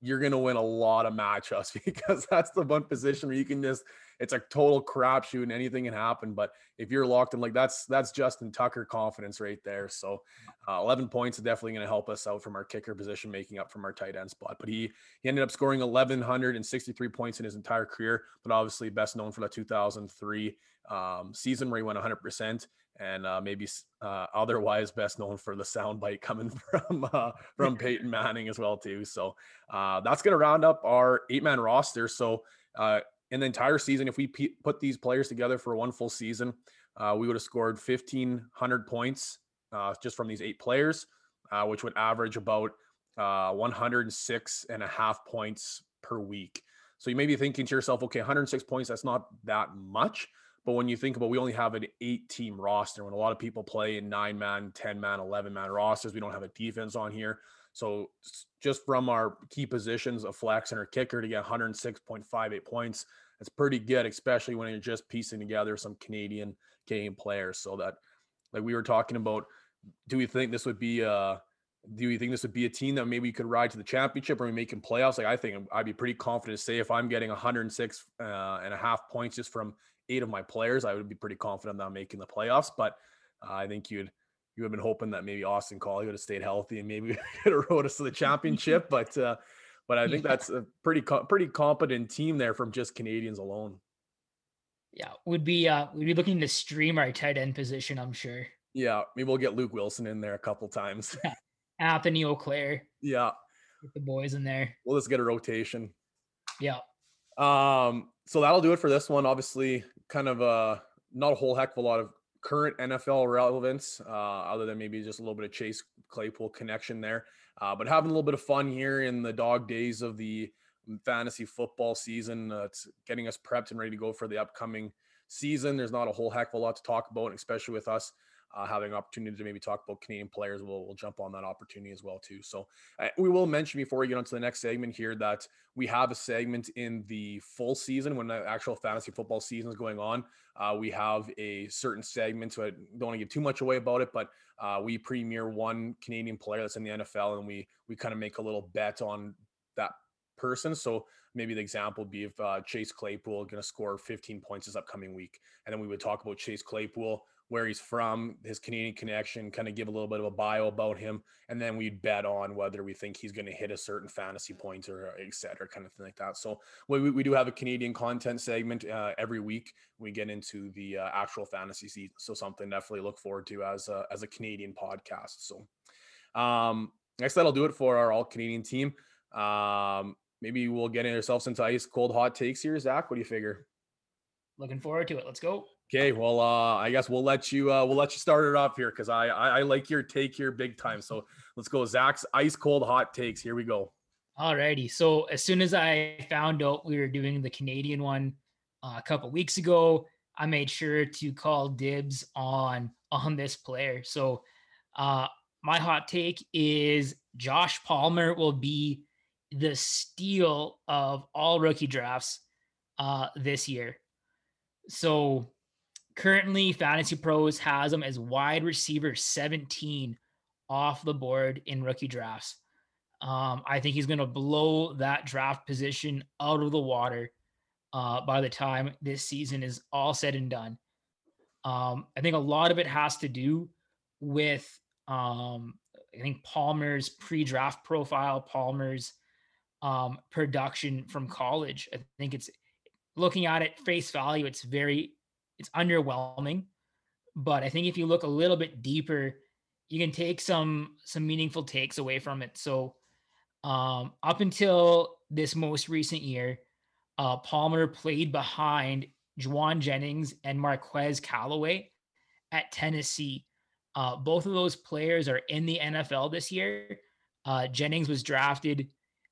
you're gonna win a lot of matchups <laughs> because that's the one position where you can just it's a total crapshoot and anything can happen. But if you're locked in, like that's that's Justin Tucker confidence right there. So uh, 11 points is definitely going to help us out from our kicker position, making up from our tight end spot. But he he ended up scoring 1163 points in his entire career, but obviously best known for the 2003 um, season where he went 100 percent and uh, maybe uh, otherwise best known for the soundbite coming <laughs> from uh, from <laughs> Peyton Manning as well too. So uh, that's going to round up our eight man roster. So uh, in the entire season, if we p- put these players together for one full season, uh, we would have scored fifteen hundred points just from these eight players, which would average about 106 and a half points per week. So you may be thinking to yourself, okay, 106 points, that's not that much. But when you think about, we only have an eight team roster. When a lot of people play in nine man, 10 man, 11 man rosters, we don't have a defense on here. So just from our key positions, a flex and our kicker to get 106.58 points, it's pretty good, especially when you're just piecing together some Canadian game players. So that, like we were talking about, do we think this would be a do you think this would be a team that maybe you could ride to the championship or making playoffs? Like I think I'd be pretty confident to say if I'm getting 106 uh, and a half points just from eight of my players, I would be pretty confident that I'm making the playoffs. But uh, I think you'd you have been hoping that maybe Austin Collie would have stayed healthy and maybe <laughs> could have rode us to the championship. <laughs> but uh, but I think that's a pretty pretty competent team there from just Canadians alone. Yeah, would be uh we'd be looking to stream our tight end position, I'm sure. Yeah, maybe we'll get Luke Wilson in there a couple times. Anthony Auclair. Yeah. Get the boys in there. We'll just get a rotation. Yeah. Um, so that'll do it for this one. Obviously, kind of uh not a whole heck of a lot of current NFL relevance, uh, other than maybe just a little bit of Chase Claypool connection there. Uh, but having a little bit of fun here in the dog days of the fantasy football season. Uh, it's getting us prepped and ready to go for the upcoming season. There's not a whole heck of a lot to talk about, especially with us uh, having an opportunity to maybe talk about Canadian players, we'll, we'll jump on that opportunity as well too. So uh, we will mention before we get on to the next segment here that we have a segment in the full season when the actual fantasy football season is going on. Uh, we have a certain segment, so I don't want to give too much away about it, but uh, we premiere one Canadian player that's in the NFL, and we we kind of make a little bet on that person. So maybe the example would be if uh, Chase Claypool going to score 15 points this upcoming week, and then we would talk about Chase Claypool where he's from, his Canadian connection, kind of give a little bit of a bio about him, and then we'd bet on whether we think he's going to hit a certain fantasy point or et cetera, kind of thing like that. So we, we do have a Canadian content segment uh, every week. We get into the uh, actual fantasy season, so something definitely look forward to as a, as a Canadian podcast. So um, guess that'll do it for our all Canadian team. Um, maybe we'll get ourselves into ice cold hot takes here. Zach, what do you figure? Looking forward to it. Let's go. Okay, well, uh, I guess we'll let you uh, we'll let you start it off here because I, I I like your take here big time. So let's go, Zach's ice cold hot takes. Here we go. Alrighty. So as soon as I found out we were doing the Canadian one uh, a couple weeks ago, I made sure to call dibs on <laughs> on this player. So uh, my hot take is Josh Palmer will be the steal of all rookie drafts uh, this year. So currently, Fantasy Pros has him as wide receiver 17 off the board in rookie drafts. Um, I think he's going to blow that draft position out of the water uh, by the time this season is all said and done. Um, I think a lot of it has to do with um, I think Palmer's pre-draft profile, Palmer's um, production from college. I think it's looking at it face value, it's very it's underwhelming. But I think if you look a little bit deeper, you can take some some meaningful takes away from it. So um, up until this most recent year, uh, Palmer played behind Jauan Jennings and Marquez Callaway at Tennessee. Uh, both of those players are in the NFL this year. Uh, Jennings was drafted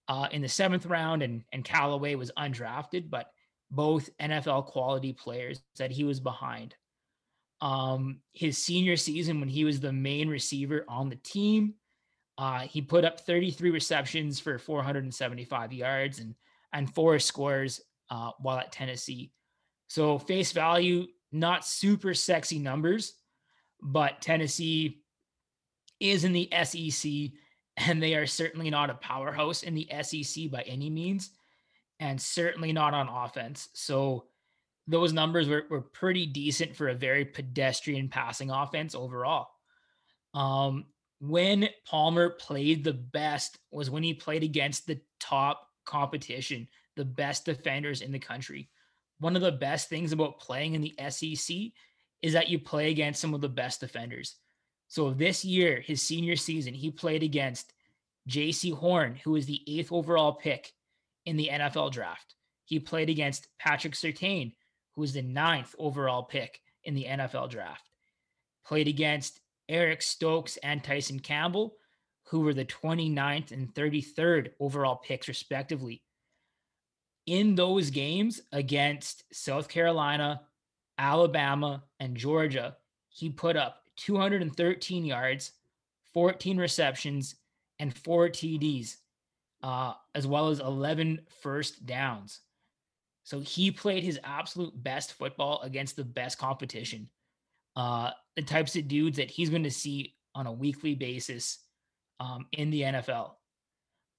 uh, in the seventh round, and and Callaway was undrafted, but both NFL quality players that he was behind. Um, his senior season, when he was the main receiver on the team, uh, he put up 33 receptions for 475 yards and and four scores uh, while at Tennessee. So face value, not super sexy numbers, but Tennessee is in the SEC, and they are certainly not a powerhouse in the SEC by any means, and certainly not on offense. So those numbers were, were pretty decent for a very pedestrian passing offense overall. Um, when Palmer played the best was when he played against the top competition, the best defenders in the country. One of the best things about playing in the SEC is that you play against some of the best defenders. So this year, his senior season, he played against Jaycee Horn, who was the eighth overall pick in the NFL draft. He played against Patrick Surtain, who was the ninth overall pick in the NFL draft. Played against Eric Stokes and Tyson Campbell, who were the 29th and 33rd overall picks, respectively. In those games against South Carolina, Alabama, and Georgia, he put up 213 yards, 14 receptions, and four TDs, uh, as well as 11 first downs. So he played his absolute best football against the best competition. Uh, the types of dudes that he's going to see on a weekly basis um, in the NFL.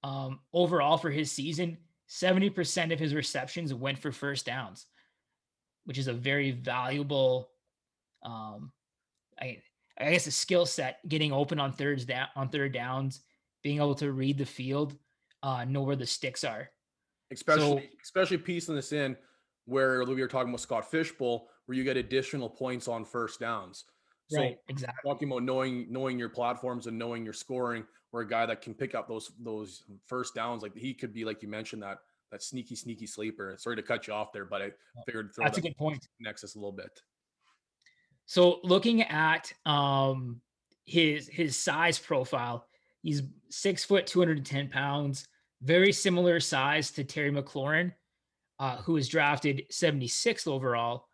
Um, overall, for his season, 70% of his receptions went for first downs which is a very valuable um I I guess a skill set getting open on thirds down on third downs, being able to read the field, uh, know where the sticks are. Especially so, especially piecing this in where we were talking about Scott Fishbowl, where you get additional points on first downs. So right, exactly. Talking about knowing knowing your platforms and knowing your scoring, where a guy that can pick up those those first downs, like he could be, like you mentioned, that that sneaky, sneaky sleeper. Sorry to cut you off there, but I figured that's that a good point. Nexus a little bit. So looking at um his his size profile, he's six foot, 210 pounds, very similar size to Terry McLaurin, uh, who was drafted 76th overall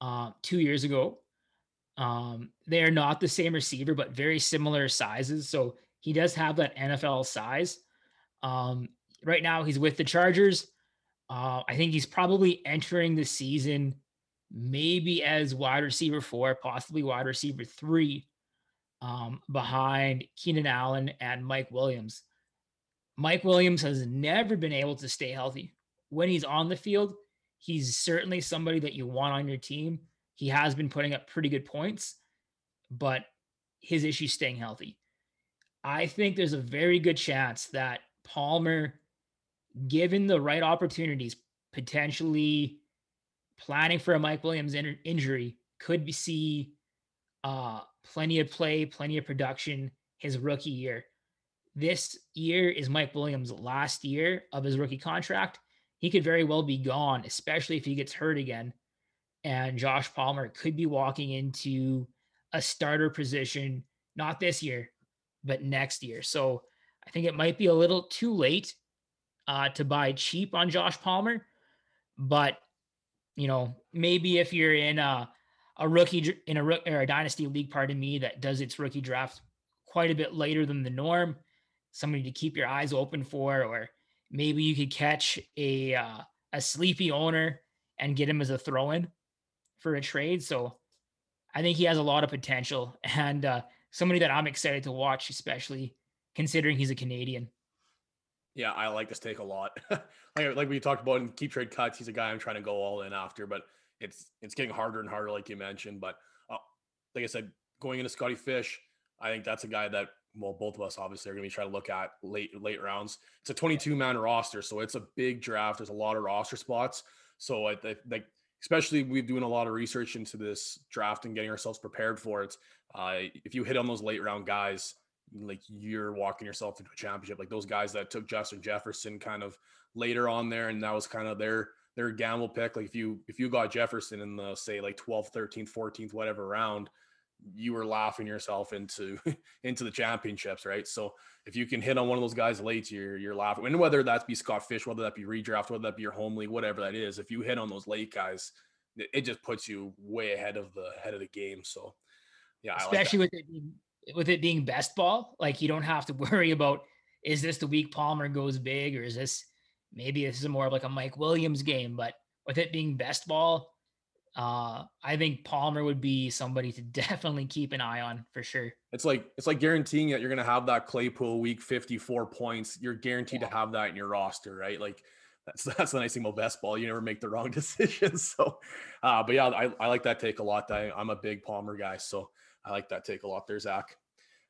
uh, two years ago. Um, they are not the same receiver, but very similar sizes. So he does have that NFL size. Um, right now he's with the Chargers. Uh, I think he's probably entering the season maybe as wide receiver four, possibly wide receiver three, um, behind Keenan Allen and Mike Williams. Mike Williams has never been able to stay healthy. When he's on the field, he's certainly somebody that you want on your team. He has been putting up pretty good points, but his issue staying healthy. I think there's a very good chance that Palmer given the right opportunities, potentially planning for a Mike Williams in- injury, could see uh, plenty of play, plenty of production his rookie year. This year is Mike Williams' last year of his rookie contract. He could very well be gone, especially if he gets hurt again. And Josh Palmer could be walking into a starter position, not this year, but next year. So I think it might be a little too late uh, to buy cheap on Josh Palmer. But, you know, maybe if you're in a, a rookie, in a, or a dynasty league, pardon me, that does its rookie draft quite a bit later than the norm, somebody to keep your eyes open for, or maybe you could catch a uh, a sleepy owner and get him as a throw in for a trade. So I think he has a lot of potential and uh, somebody that I'm excited to watch, especially considering he's a Canadian. Yeah, I like this take a lot. <laughs> like, like we talked about in keep trade cuts, he's a guy I'm trying to go all in after, but it's it's getting harder and harder, like you mentioned. But uh, like I said, going into Scotty Fish, I think that's a guy that well, both of us obviously are going to be trying to look at late late rounds. It's a 22 man roster, so it's a big draft. There's a lot of roster spots. So I think, especially we're doing a lot of research into this draft and getting ourselves prepared for it. Uh, if you hit on those late round guys, like you're walking yourself into a championship. Like those guys that took Justin Jefferson kind of later on there, and that was kind of their their gamble pick. Like if you if you got Jefferson in the say like 12th, 13th, 14th, whatever round, you were laughing yourself into <laughs> into the championships, right? So if you can hit on one of those guys late, you're you're laughing. And whether that be Scott Fish, whether that be redraft, whether that be your home league, whatever that is, if you hit on those late guys, it just puts you way ahead of the head of the game. So yeah, especially like with it being, with it being best ball, like you don't have to <laughs> worry about is this the week Palmer goes big or is this maybe this is more of like a Mike Williams game, but with it being best ball, uh, I think Palmer would be somebody to <laughs> definitely keep an eye on for sure. It's like it's like guaranteeing that you're going to have that Claypool week 54 points. You're guaranteed yeah. to have that in your roster, right? Like that's <laughs> that's the nice thing about best ball. You never make the wrong <laughs> decisions. So, uh, but yeah, I, I like that take a lot. I, I'm a big Palmer guy, so I like that take a lot there, Zach.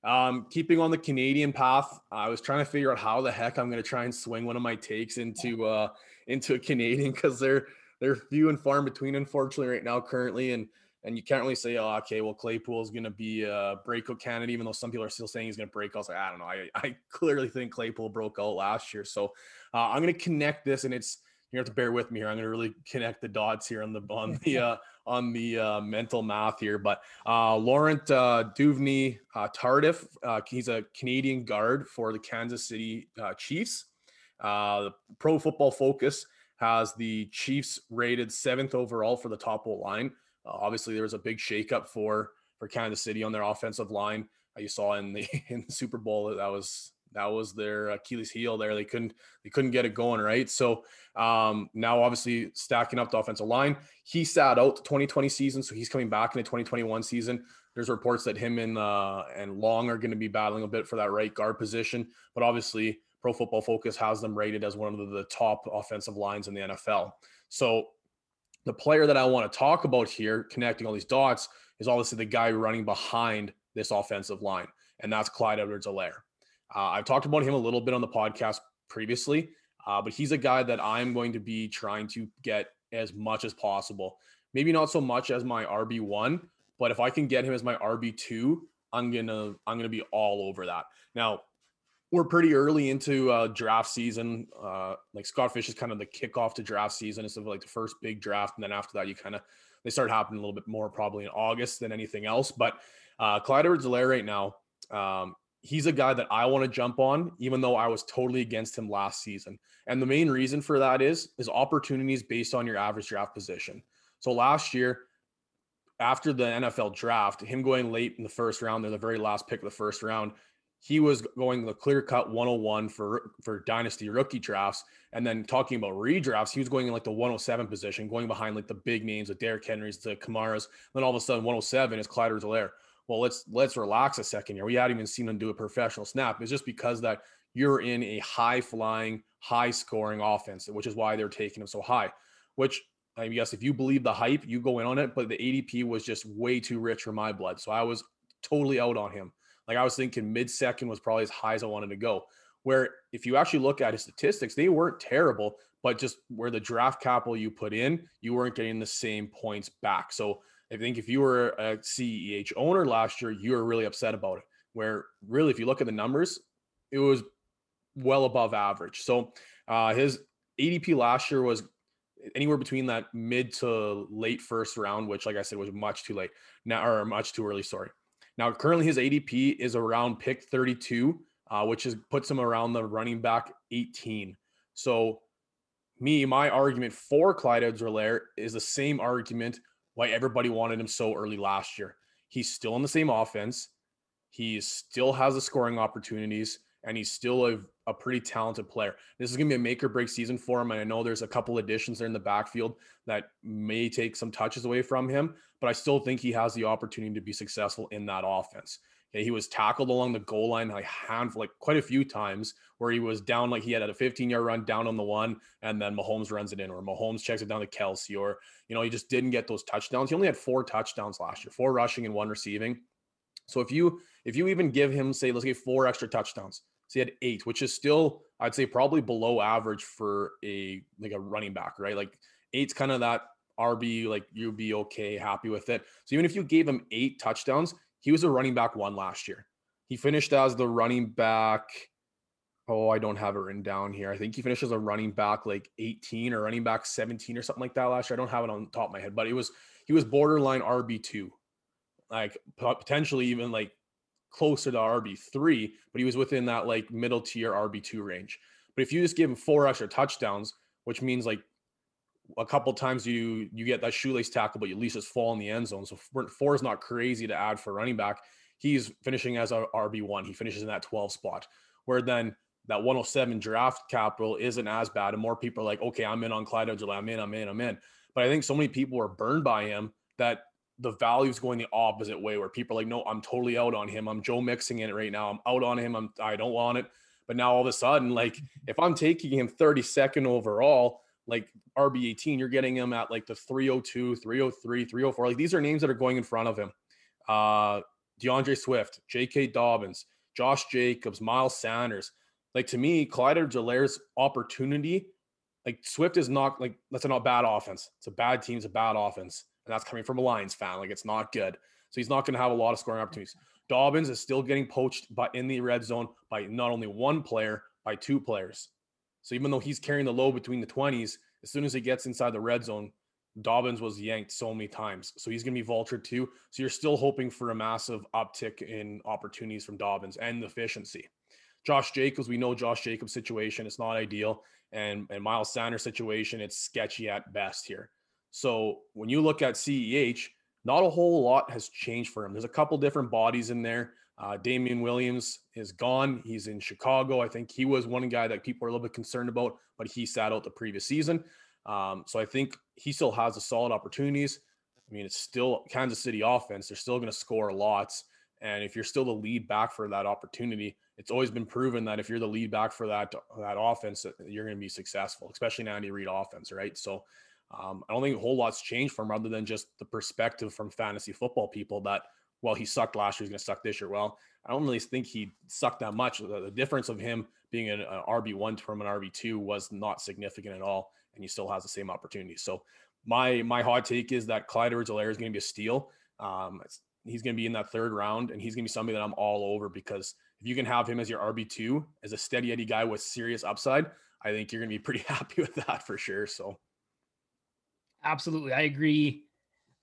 Um, keeping on the Canadian path, I was trying to figure out how the heck I'm going to try and swing one of my takes into uh, into a Canadian because they're they're few and far in between, unfortunately, right now, currently. And and you can't really say, oh, okay, well, Claypool is going to be a breakout candidate, even though some people are still saying he's going to break out. I was like, I don't know. I, I <laughs> clearly think Claypool broke out last year. So uh, I'm going to connect this, and it's you have to bear with me here. I'm going to really connect the dots here on the on the <laughs> uh, on the uh, mental math here. But uh, Laurent uh, Duvernay uh, Tardif, uh, he's a Canadian guard for the Kansas City uh, Chiefs. Uh, Pro Football Focus has the Chiefs rated seventh overall for the top O line. Uh, obviously, there was a big shakeup for for Kansas City on their offensive line. Uh, you saw in the <laughs> in the Super Bowl that was that was their Achilles heel there. They couldn't they couldn't get it going right. So um, now obviously stacking up the offensive line. He sat out the 2020 season, so he's coming back in the 2021 season. There's reports that him and uh, and Long are going to be battling a bit for that right guard position, but obviously Pro Football Focus has them rated as one of the top offensive lines in the NFL. So the player that I want to talk about here, connecting all these dots, is obviously the guy running behind this offensive line, and that's Clyde Edwards-Helaire. Uh, I've talked about him a little bit on the podcast previously, uh, but he's a guy that I'm going to be trying to get as much as possible. Maybe not so much as my RB one, but if I can get him as my RB two, I'm gonna I'm gonna be all over that. Now, we're pretty early into uh, draft season. Uh, like Scott Fish is kind of the kickoff to draft season. It's like the first big draft, and then after that, you kind of they start happening a little bit more probably in August than anything else. But uh, Clyde Edwards-Helaire right now, um, he's a guy that I want to jump on, even though I was totally against him last season. And the main reason for that is is opportunities based on your average draft position. So last year, after the NFL draft, him going late in the first round, they're the very last pick of the first round he was going the clear cut 101 for for dynasty rookie drafts. And then talking about redrafts he was going in like the 107 position going behind like the big names the Derrick Henrys the Kamaras. Then all of a sudden 107 is Clyde Edwards-Helaire. Well let's let's relax a second here. We hadn't even seen him do a professional snap. It's just because that you're in a high flying high scoring offense which is why they're taking him so high which I yes if you believe the hype you go in on it but the ADP was just way too rich for my blood. So I was totally out on him like I was thinking mid second was probably as high as I wanted to go. Where if you actually look at his statistics, they weren't terrible, but just where the draft capital you put in, you weren't getting the same points back. So I think if you were a CEH owner last year, you were really upset about it. Where really, if you look at the numbers, it was well above average. So uh, his ADP last year was anywhere between that mid to late first round, which, like I said, was much too late now or much too early. Sorry. Now, currently his ADP is around pick 32, uh, which is puts him around the running back 18. So, me, my argument for Clyde Edwards is the same argument why everybody wanted him so early last year. He's still in the same offense. He still has the scoring opportunities and he's still a, a pretty talented player. This is going to be a make or break season for him. And I know there's a couple additions there in the backfield that may take some touches away from him, but I still think he has the opportunity to be successful in that offense. Okay, he was tackled along the goal line like handful, like quite a few times where he was down, like he had a 15 yard run down on the one, and then Mahomes runs it in, or Mahomes checks it down to Kelce, or you know, he just didn't get those touchdowns. He only had four touchdowns last year, four rushing and one receiving. So if you if you even give him, say, let's get four extra touchdowns, so he had eight, which is still, I'd say, probably below average for a like a running back, right? Like eight's kind of that RB, like you'd be okay, happy with it. So even if you gave him eight touchdowns, he was a running back one last year. He finished as the running back. Oh, I don't have it written down here. I think he finished as a running back like 18 or running back 17 or something like that last year. I don't have it on top of my head, but it was he was borderline RB2. Like potentially even like closer to RB3, but he was within that like middle tier RB2 range. But if you just give him four extra touchdowns, which means like a couple times you you get that shoelace tackle, but you at least just fall in the end zone. So four is not crazy to add for running back. He's finishing as a RB1. He finishes in that 12 spot. Where then that 107 draft capital isn't as bad. And more people are like, okay, I'm in on Clyde Edwards. I'm in, I'm in, I'm in. But I think so many people are burned by him that the value is going the opposite way where people are like, no, I'm totally out on him. I'm Joe mixing in it right now. I'm out on him. I'm I don't want it. But now all of a sudden, like if I'm taking him 32nd overall, like RB18, you're getting him at like the 302, 303, 304. Like these are names that are going in front of him. Uh D'Andre Swift, J.K. Dobbins, Josh Jacobs, Miles Sanders. Like to me, Clyde Edwards opportunity, like Swift is not like that's a not bad offense. It's a bad team, it's a bad offense and that's coming from a Lions fan. Like it's not good. So he's not going to have a lot of scoring opportunities. Dobbins is still getting poached by in the red zone by not only one player, by two players. So even though he's carrying the low between the 20s, as soon as he gets inside the red zone, Dobbins was yanked so many times. So he's going to be vultured too. So you're still hoping for a massive uptick in opportunities from Dobbins and efficiency. Josh Jacobs, we know Josh Jacobs' situation. It's not ideal. And, and Miles Sanders' situation, it's sketchy at best here. So when you look at CEH, not a whole lot has changed for him. There's a couple different bodies in there. Uh, Damien Williams is gone. He's in Chicago. I think he was one guy that people are a little bit concerned about, but he sat out the previous season. Um, so I think he still has a solid opportunities. I mean, it's still Kansas City offense. They're still going to score lots. And if you're still the lead back for that opportunity, it's always been proven that if you're the lead back for that that offense, you're going to be successful, especially in Andy Reid offense, right? So um, I don't think a whole lot's changed from other than just the perspective from fantasy football people that, well, he sucked last year, he's going to suck this year. Well, I don't really think he sucked that much. The, the difference of him being an, an RB1 from an RB2 was not significant at all, and he still has the same opportunity. So my my hot take is that Clyde Edwards-Helaire is going to be a steal. Um, he's going to be in that third round, and he's going to be somebody that I'm all over because if you can have him as your RB2 as a steady Eddie guy with serious upside, I think you're going to be pretty <laughs> happy with that for sure. So. Absolutely. I agree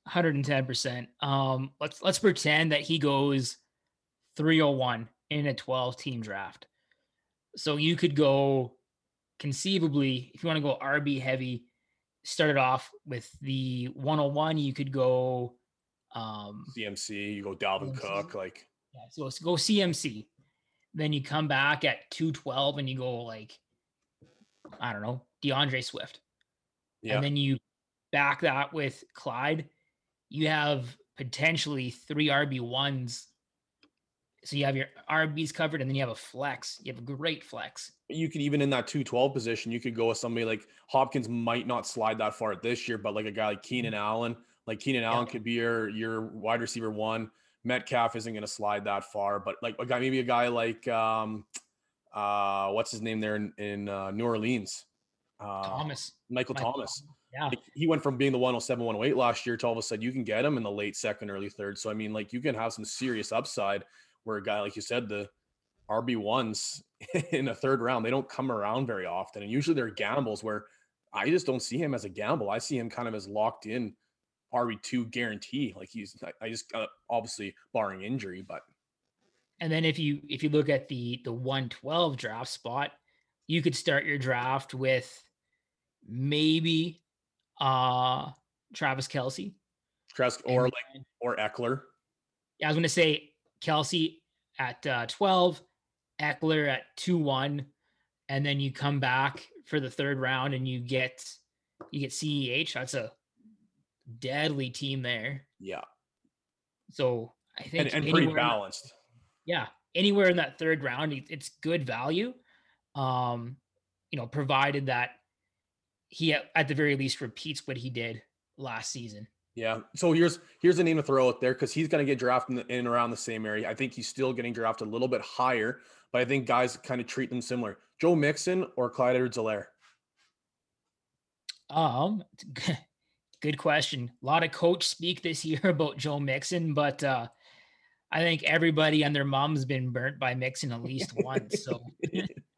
110%. Um, let's let's pretend that he goes 301 in a 12 team draft. So you could go conceivably, if you want to go RB heavy, start it off with the 101. You could go um CMC, you go Dalvin CMC. Cook, like yeah, so let's go CMC. Then you come back at 212 and you go like, I don't know, DeAndre Swift. Yeah. And then you back that with Clyde, you have potentially three RB1s. So you have your RBs covered and then you have a flex. You have a great flex. You could even in that 212 position, you could go with somebody like Hopkins might not slide that far this year, but like a guy like Keenan mm-hmm. Allen, like Keenan Allen could be your your wide receiver one. Metcalf isn't going to slide that far, but like a guy, maybe a guy like um, uh, what's his name there in, in uh, New Orleans? Uh, Thomas, Michael, Michael Thomas. Thomas. Yeah. Like he went from being the 107, 108 last year to all of a sudden you can get him in the late second, early third. So, I mean, like you can have some serious upside where a guy, like you said, the RB ones <laughs> in a third round. They don't come around very often, and usually they're gambles where I just don't see him as a gamble. I see him kind of as locked in RB two guarantee. Like he's, I, just uh, obviously barring injury, but. And then if you if you look at the the one twelve draft spot, you could start your draft with maybe uh Travis Kelce. Travis or like or Ekeler. Yeah, I was gonna say Kelce at uh, 12, Ekeler at 2 1, and then you come back for the third round and you get you get CEH. That's a deadly team there. Yeah. So I think and, and pretty balanced. yeah, anywhere in that third round, it's good value. Um, you know, provided that he at the very least repeats what he did last season. Yeah. So here's here's a name to throw out there because he's going to get drafted in, in around the same area. I think he's still getting drafted a little bit higher, but I think guys kind of treat them similar. Joe Mixon or Clyde Edwards-Helaire? Um, <laughs> good question. A lot of coach speak this <laughs> year about Joe Mixon, but uh, I think everybody and their mom's been burnt by Mixon at least once. So <laughs>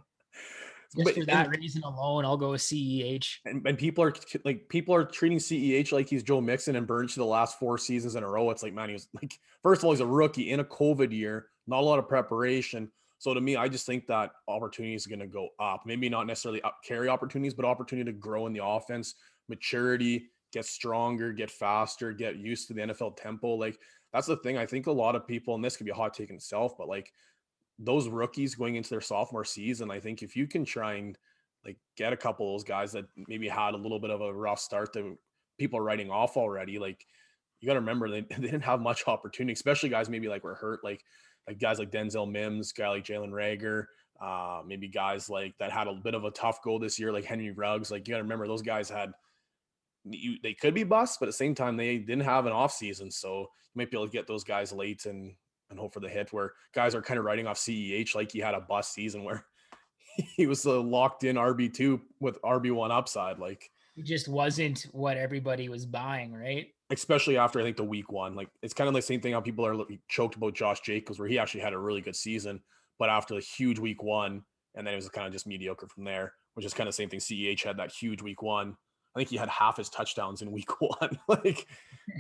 Just but, for that and, reason alone, I'll go with CEH. And, and, people are like, people are treating CEH like he's Joe Mixon and Burns the last four seasons in a row. It's like, man, he was like, first of all, he's a rookie in a COVID year, not a lot of preparation. So to me, I just think that opportunity is going to go up. Maybe not necessarily up carry opportunities, but opportunity to grow in the offense, maturity, get stronger, get faster, get used to the NFL tempo. Like that's the thing. I think a lot of people, and this could be a hot take in itself, but like those rookies going into their sophomore season, I think if you can try and like get a couple of those guys that maybe had a little bit of a rough start that people are writing off already, like you got to remember they, <laughs> they didn't have much opportunity, especially guys maybe like were hurt, like like guys like Denzel Mims, guy like Jalen Reagor, uh, maybe guys like that had a bit of a tough goal this year, like Henry Ruggs. Like you got to remember those guys had you, they could be busts, but at the same time they didn't have an off season, so you might be able to get those guys late and and hope for the hit where guys are kind of writing off CEH like he had a bust season where <laughs> he was a locked in RB2 with RB1 upside. Like he just wasn't what everybody was buying, right? Especially after I think the week one. Like it's kind of the same thing how people are choked about Josh Jacobs, where he actually had a really good season, but after the huge week one, and then it was kind of just mediocre from there, which is kind of the same thing. CEH had that huge week one. I think he had half his touchdowns in week <laughs> one. like,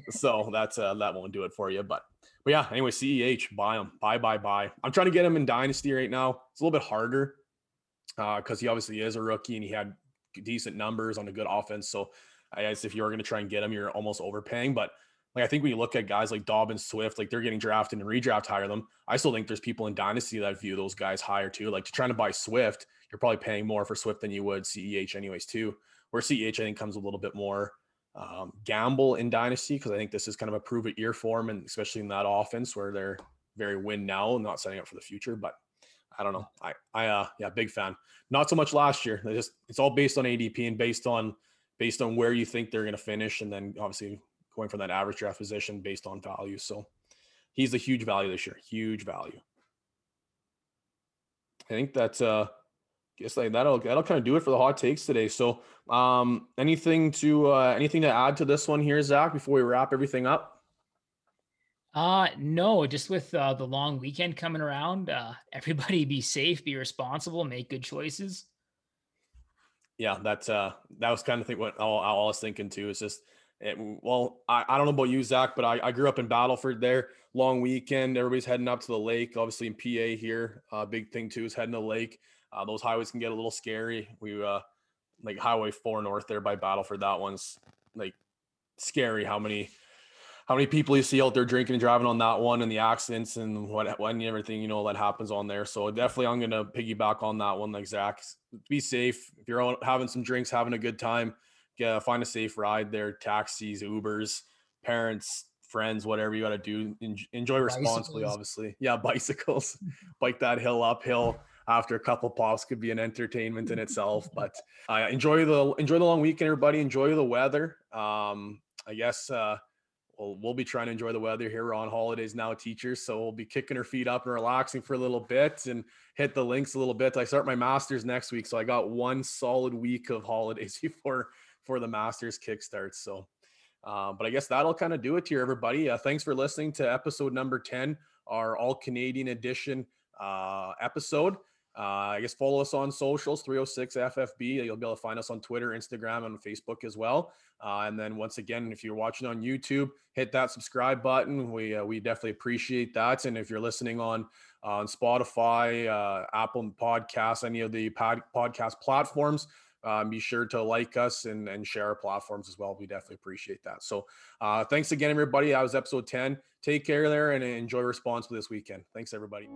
so that's uh, that won't do it for you. But but yeah, anyway, CEH, buy him, buy, buy, buy. I'm trying to get him in Dynasty right now. It's a little bit harder because uh, he obviously is a rookie and he had decent numbers on a good offense. So I guess if you are going to try and get him, you're almost overpaying. But like I think when you look at guys like Dobbins, Swift, like they're getting drafted and redraft higher them. I still think there's people in Dynasty that view those guys higher too. Like to trying to buy Swift, you're probably paying more for Swift than you would CEH anyways too. Where CEH I think comes a little bit more um, gamble in dynasty because I think this is kind of a prove it year for them, and especially in that offense where they're very win now and not setting up for the future. But I don't know. I I uh yeah, big fan. Not so much last year. They just it's all based on ADP and based on based on where you think they're going to finish, and then obviously going from that average draft position based on value. So he's a huge value this year. Huge value. I think that's uh guess like that'll that'll kind of do it for the hot takes today. So, um, anything to uh, anything to add to this one here, Zach, before we wrap everything up? Uh no, just with uh, the long weekend coming around, uh, <laughs> everybody be safe, be responsible, make good choices. Yeah, that's uh that was kind of think what all, all I was thinking too. Is just it, well, I, I don't know about you, Zach, but I, I grew up in Battleford there. Long weekend, everybody's heading up to the lake. Obviously in PA here, uh, big thing too is heading to the lake. Uh, those highways can get a little scary. We uh, like Highway Four North there by Battleford. That one's like scary. How many how many people you see out there drinking and driving on that one and the accidents and what when everything you know that happens on there. So definitely I'm gonna piggyback on that one, like Zach. Be safe if you're out having some drinks, having a good time. Get, find a safe ride there. Taxis, Ubers, parents, friends, whatever you got to do. Enjoy responsibly, bicycles. obviously. Yeah, <laughs> bicycles. Bike that hill uphill after a couple pops could be an entertainment in itself. <laughs> But uh, enjoy the enjoy the long weekend, everybody. Enjoy the weather. Um, I guess uh, we'll we'll be trying to enjoy the weather here. We're on holidays now, teachers, so we'll be kicking our feet up and relaxing for a little bit and hit the links a little bit. I start my masters next week, so I got one solid week of holidays <laughs> before for the masters kickstarts. So. Uh, but I guess that'll kind of do it here, everybody. Uh, thanks for listening to episode number 10, our all Canadian edition uh, episode. Uh, I guess follow us on socials, 306 FFB. You'll be able to find us on Twitter, Instagram, and Facebook as well. Uh, and then once again, if you're watching on YouTube, hit that subscribe button. We uh, we definitely appreciate that. And if you're listening on on Spotify, uh, Apple Podcasts, any of the pod, podcast platforms, um, be sure to like us and, and share our platforms as well. We definitely appreciate that. So uh, thanks again, everybody. That was episode 10. Take care there and enjoy responsible this weekend. Thanks, everybody.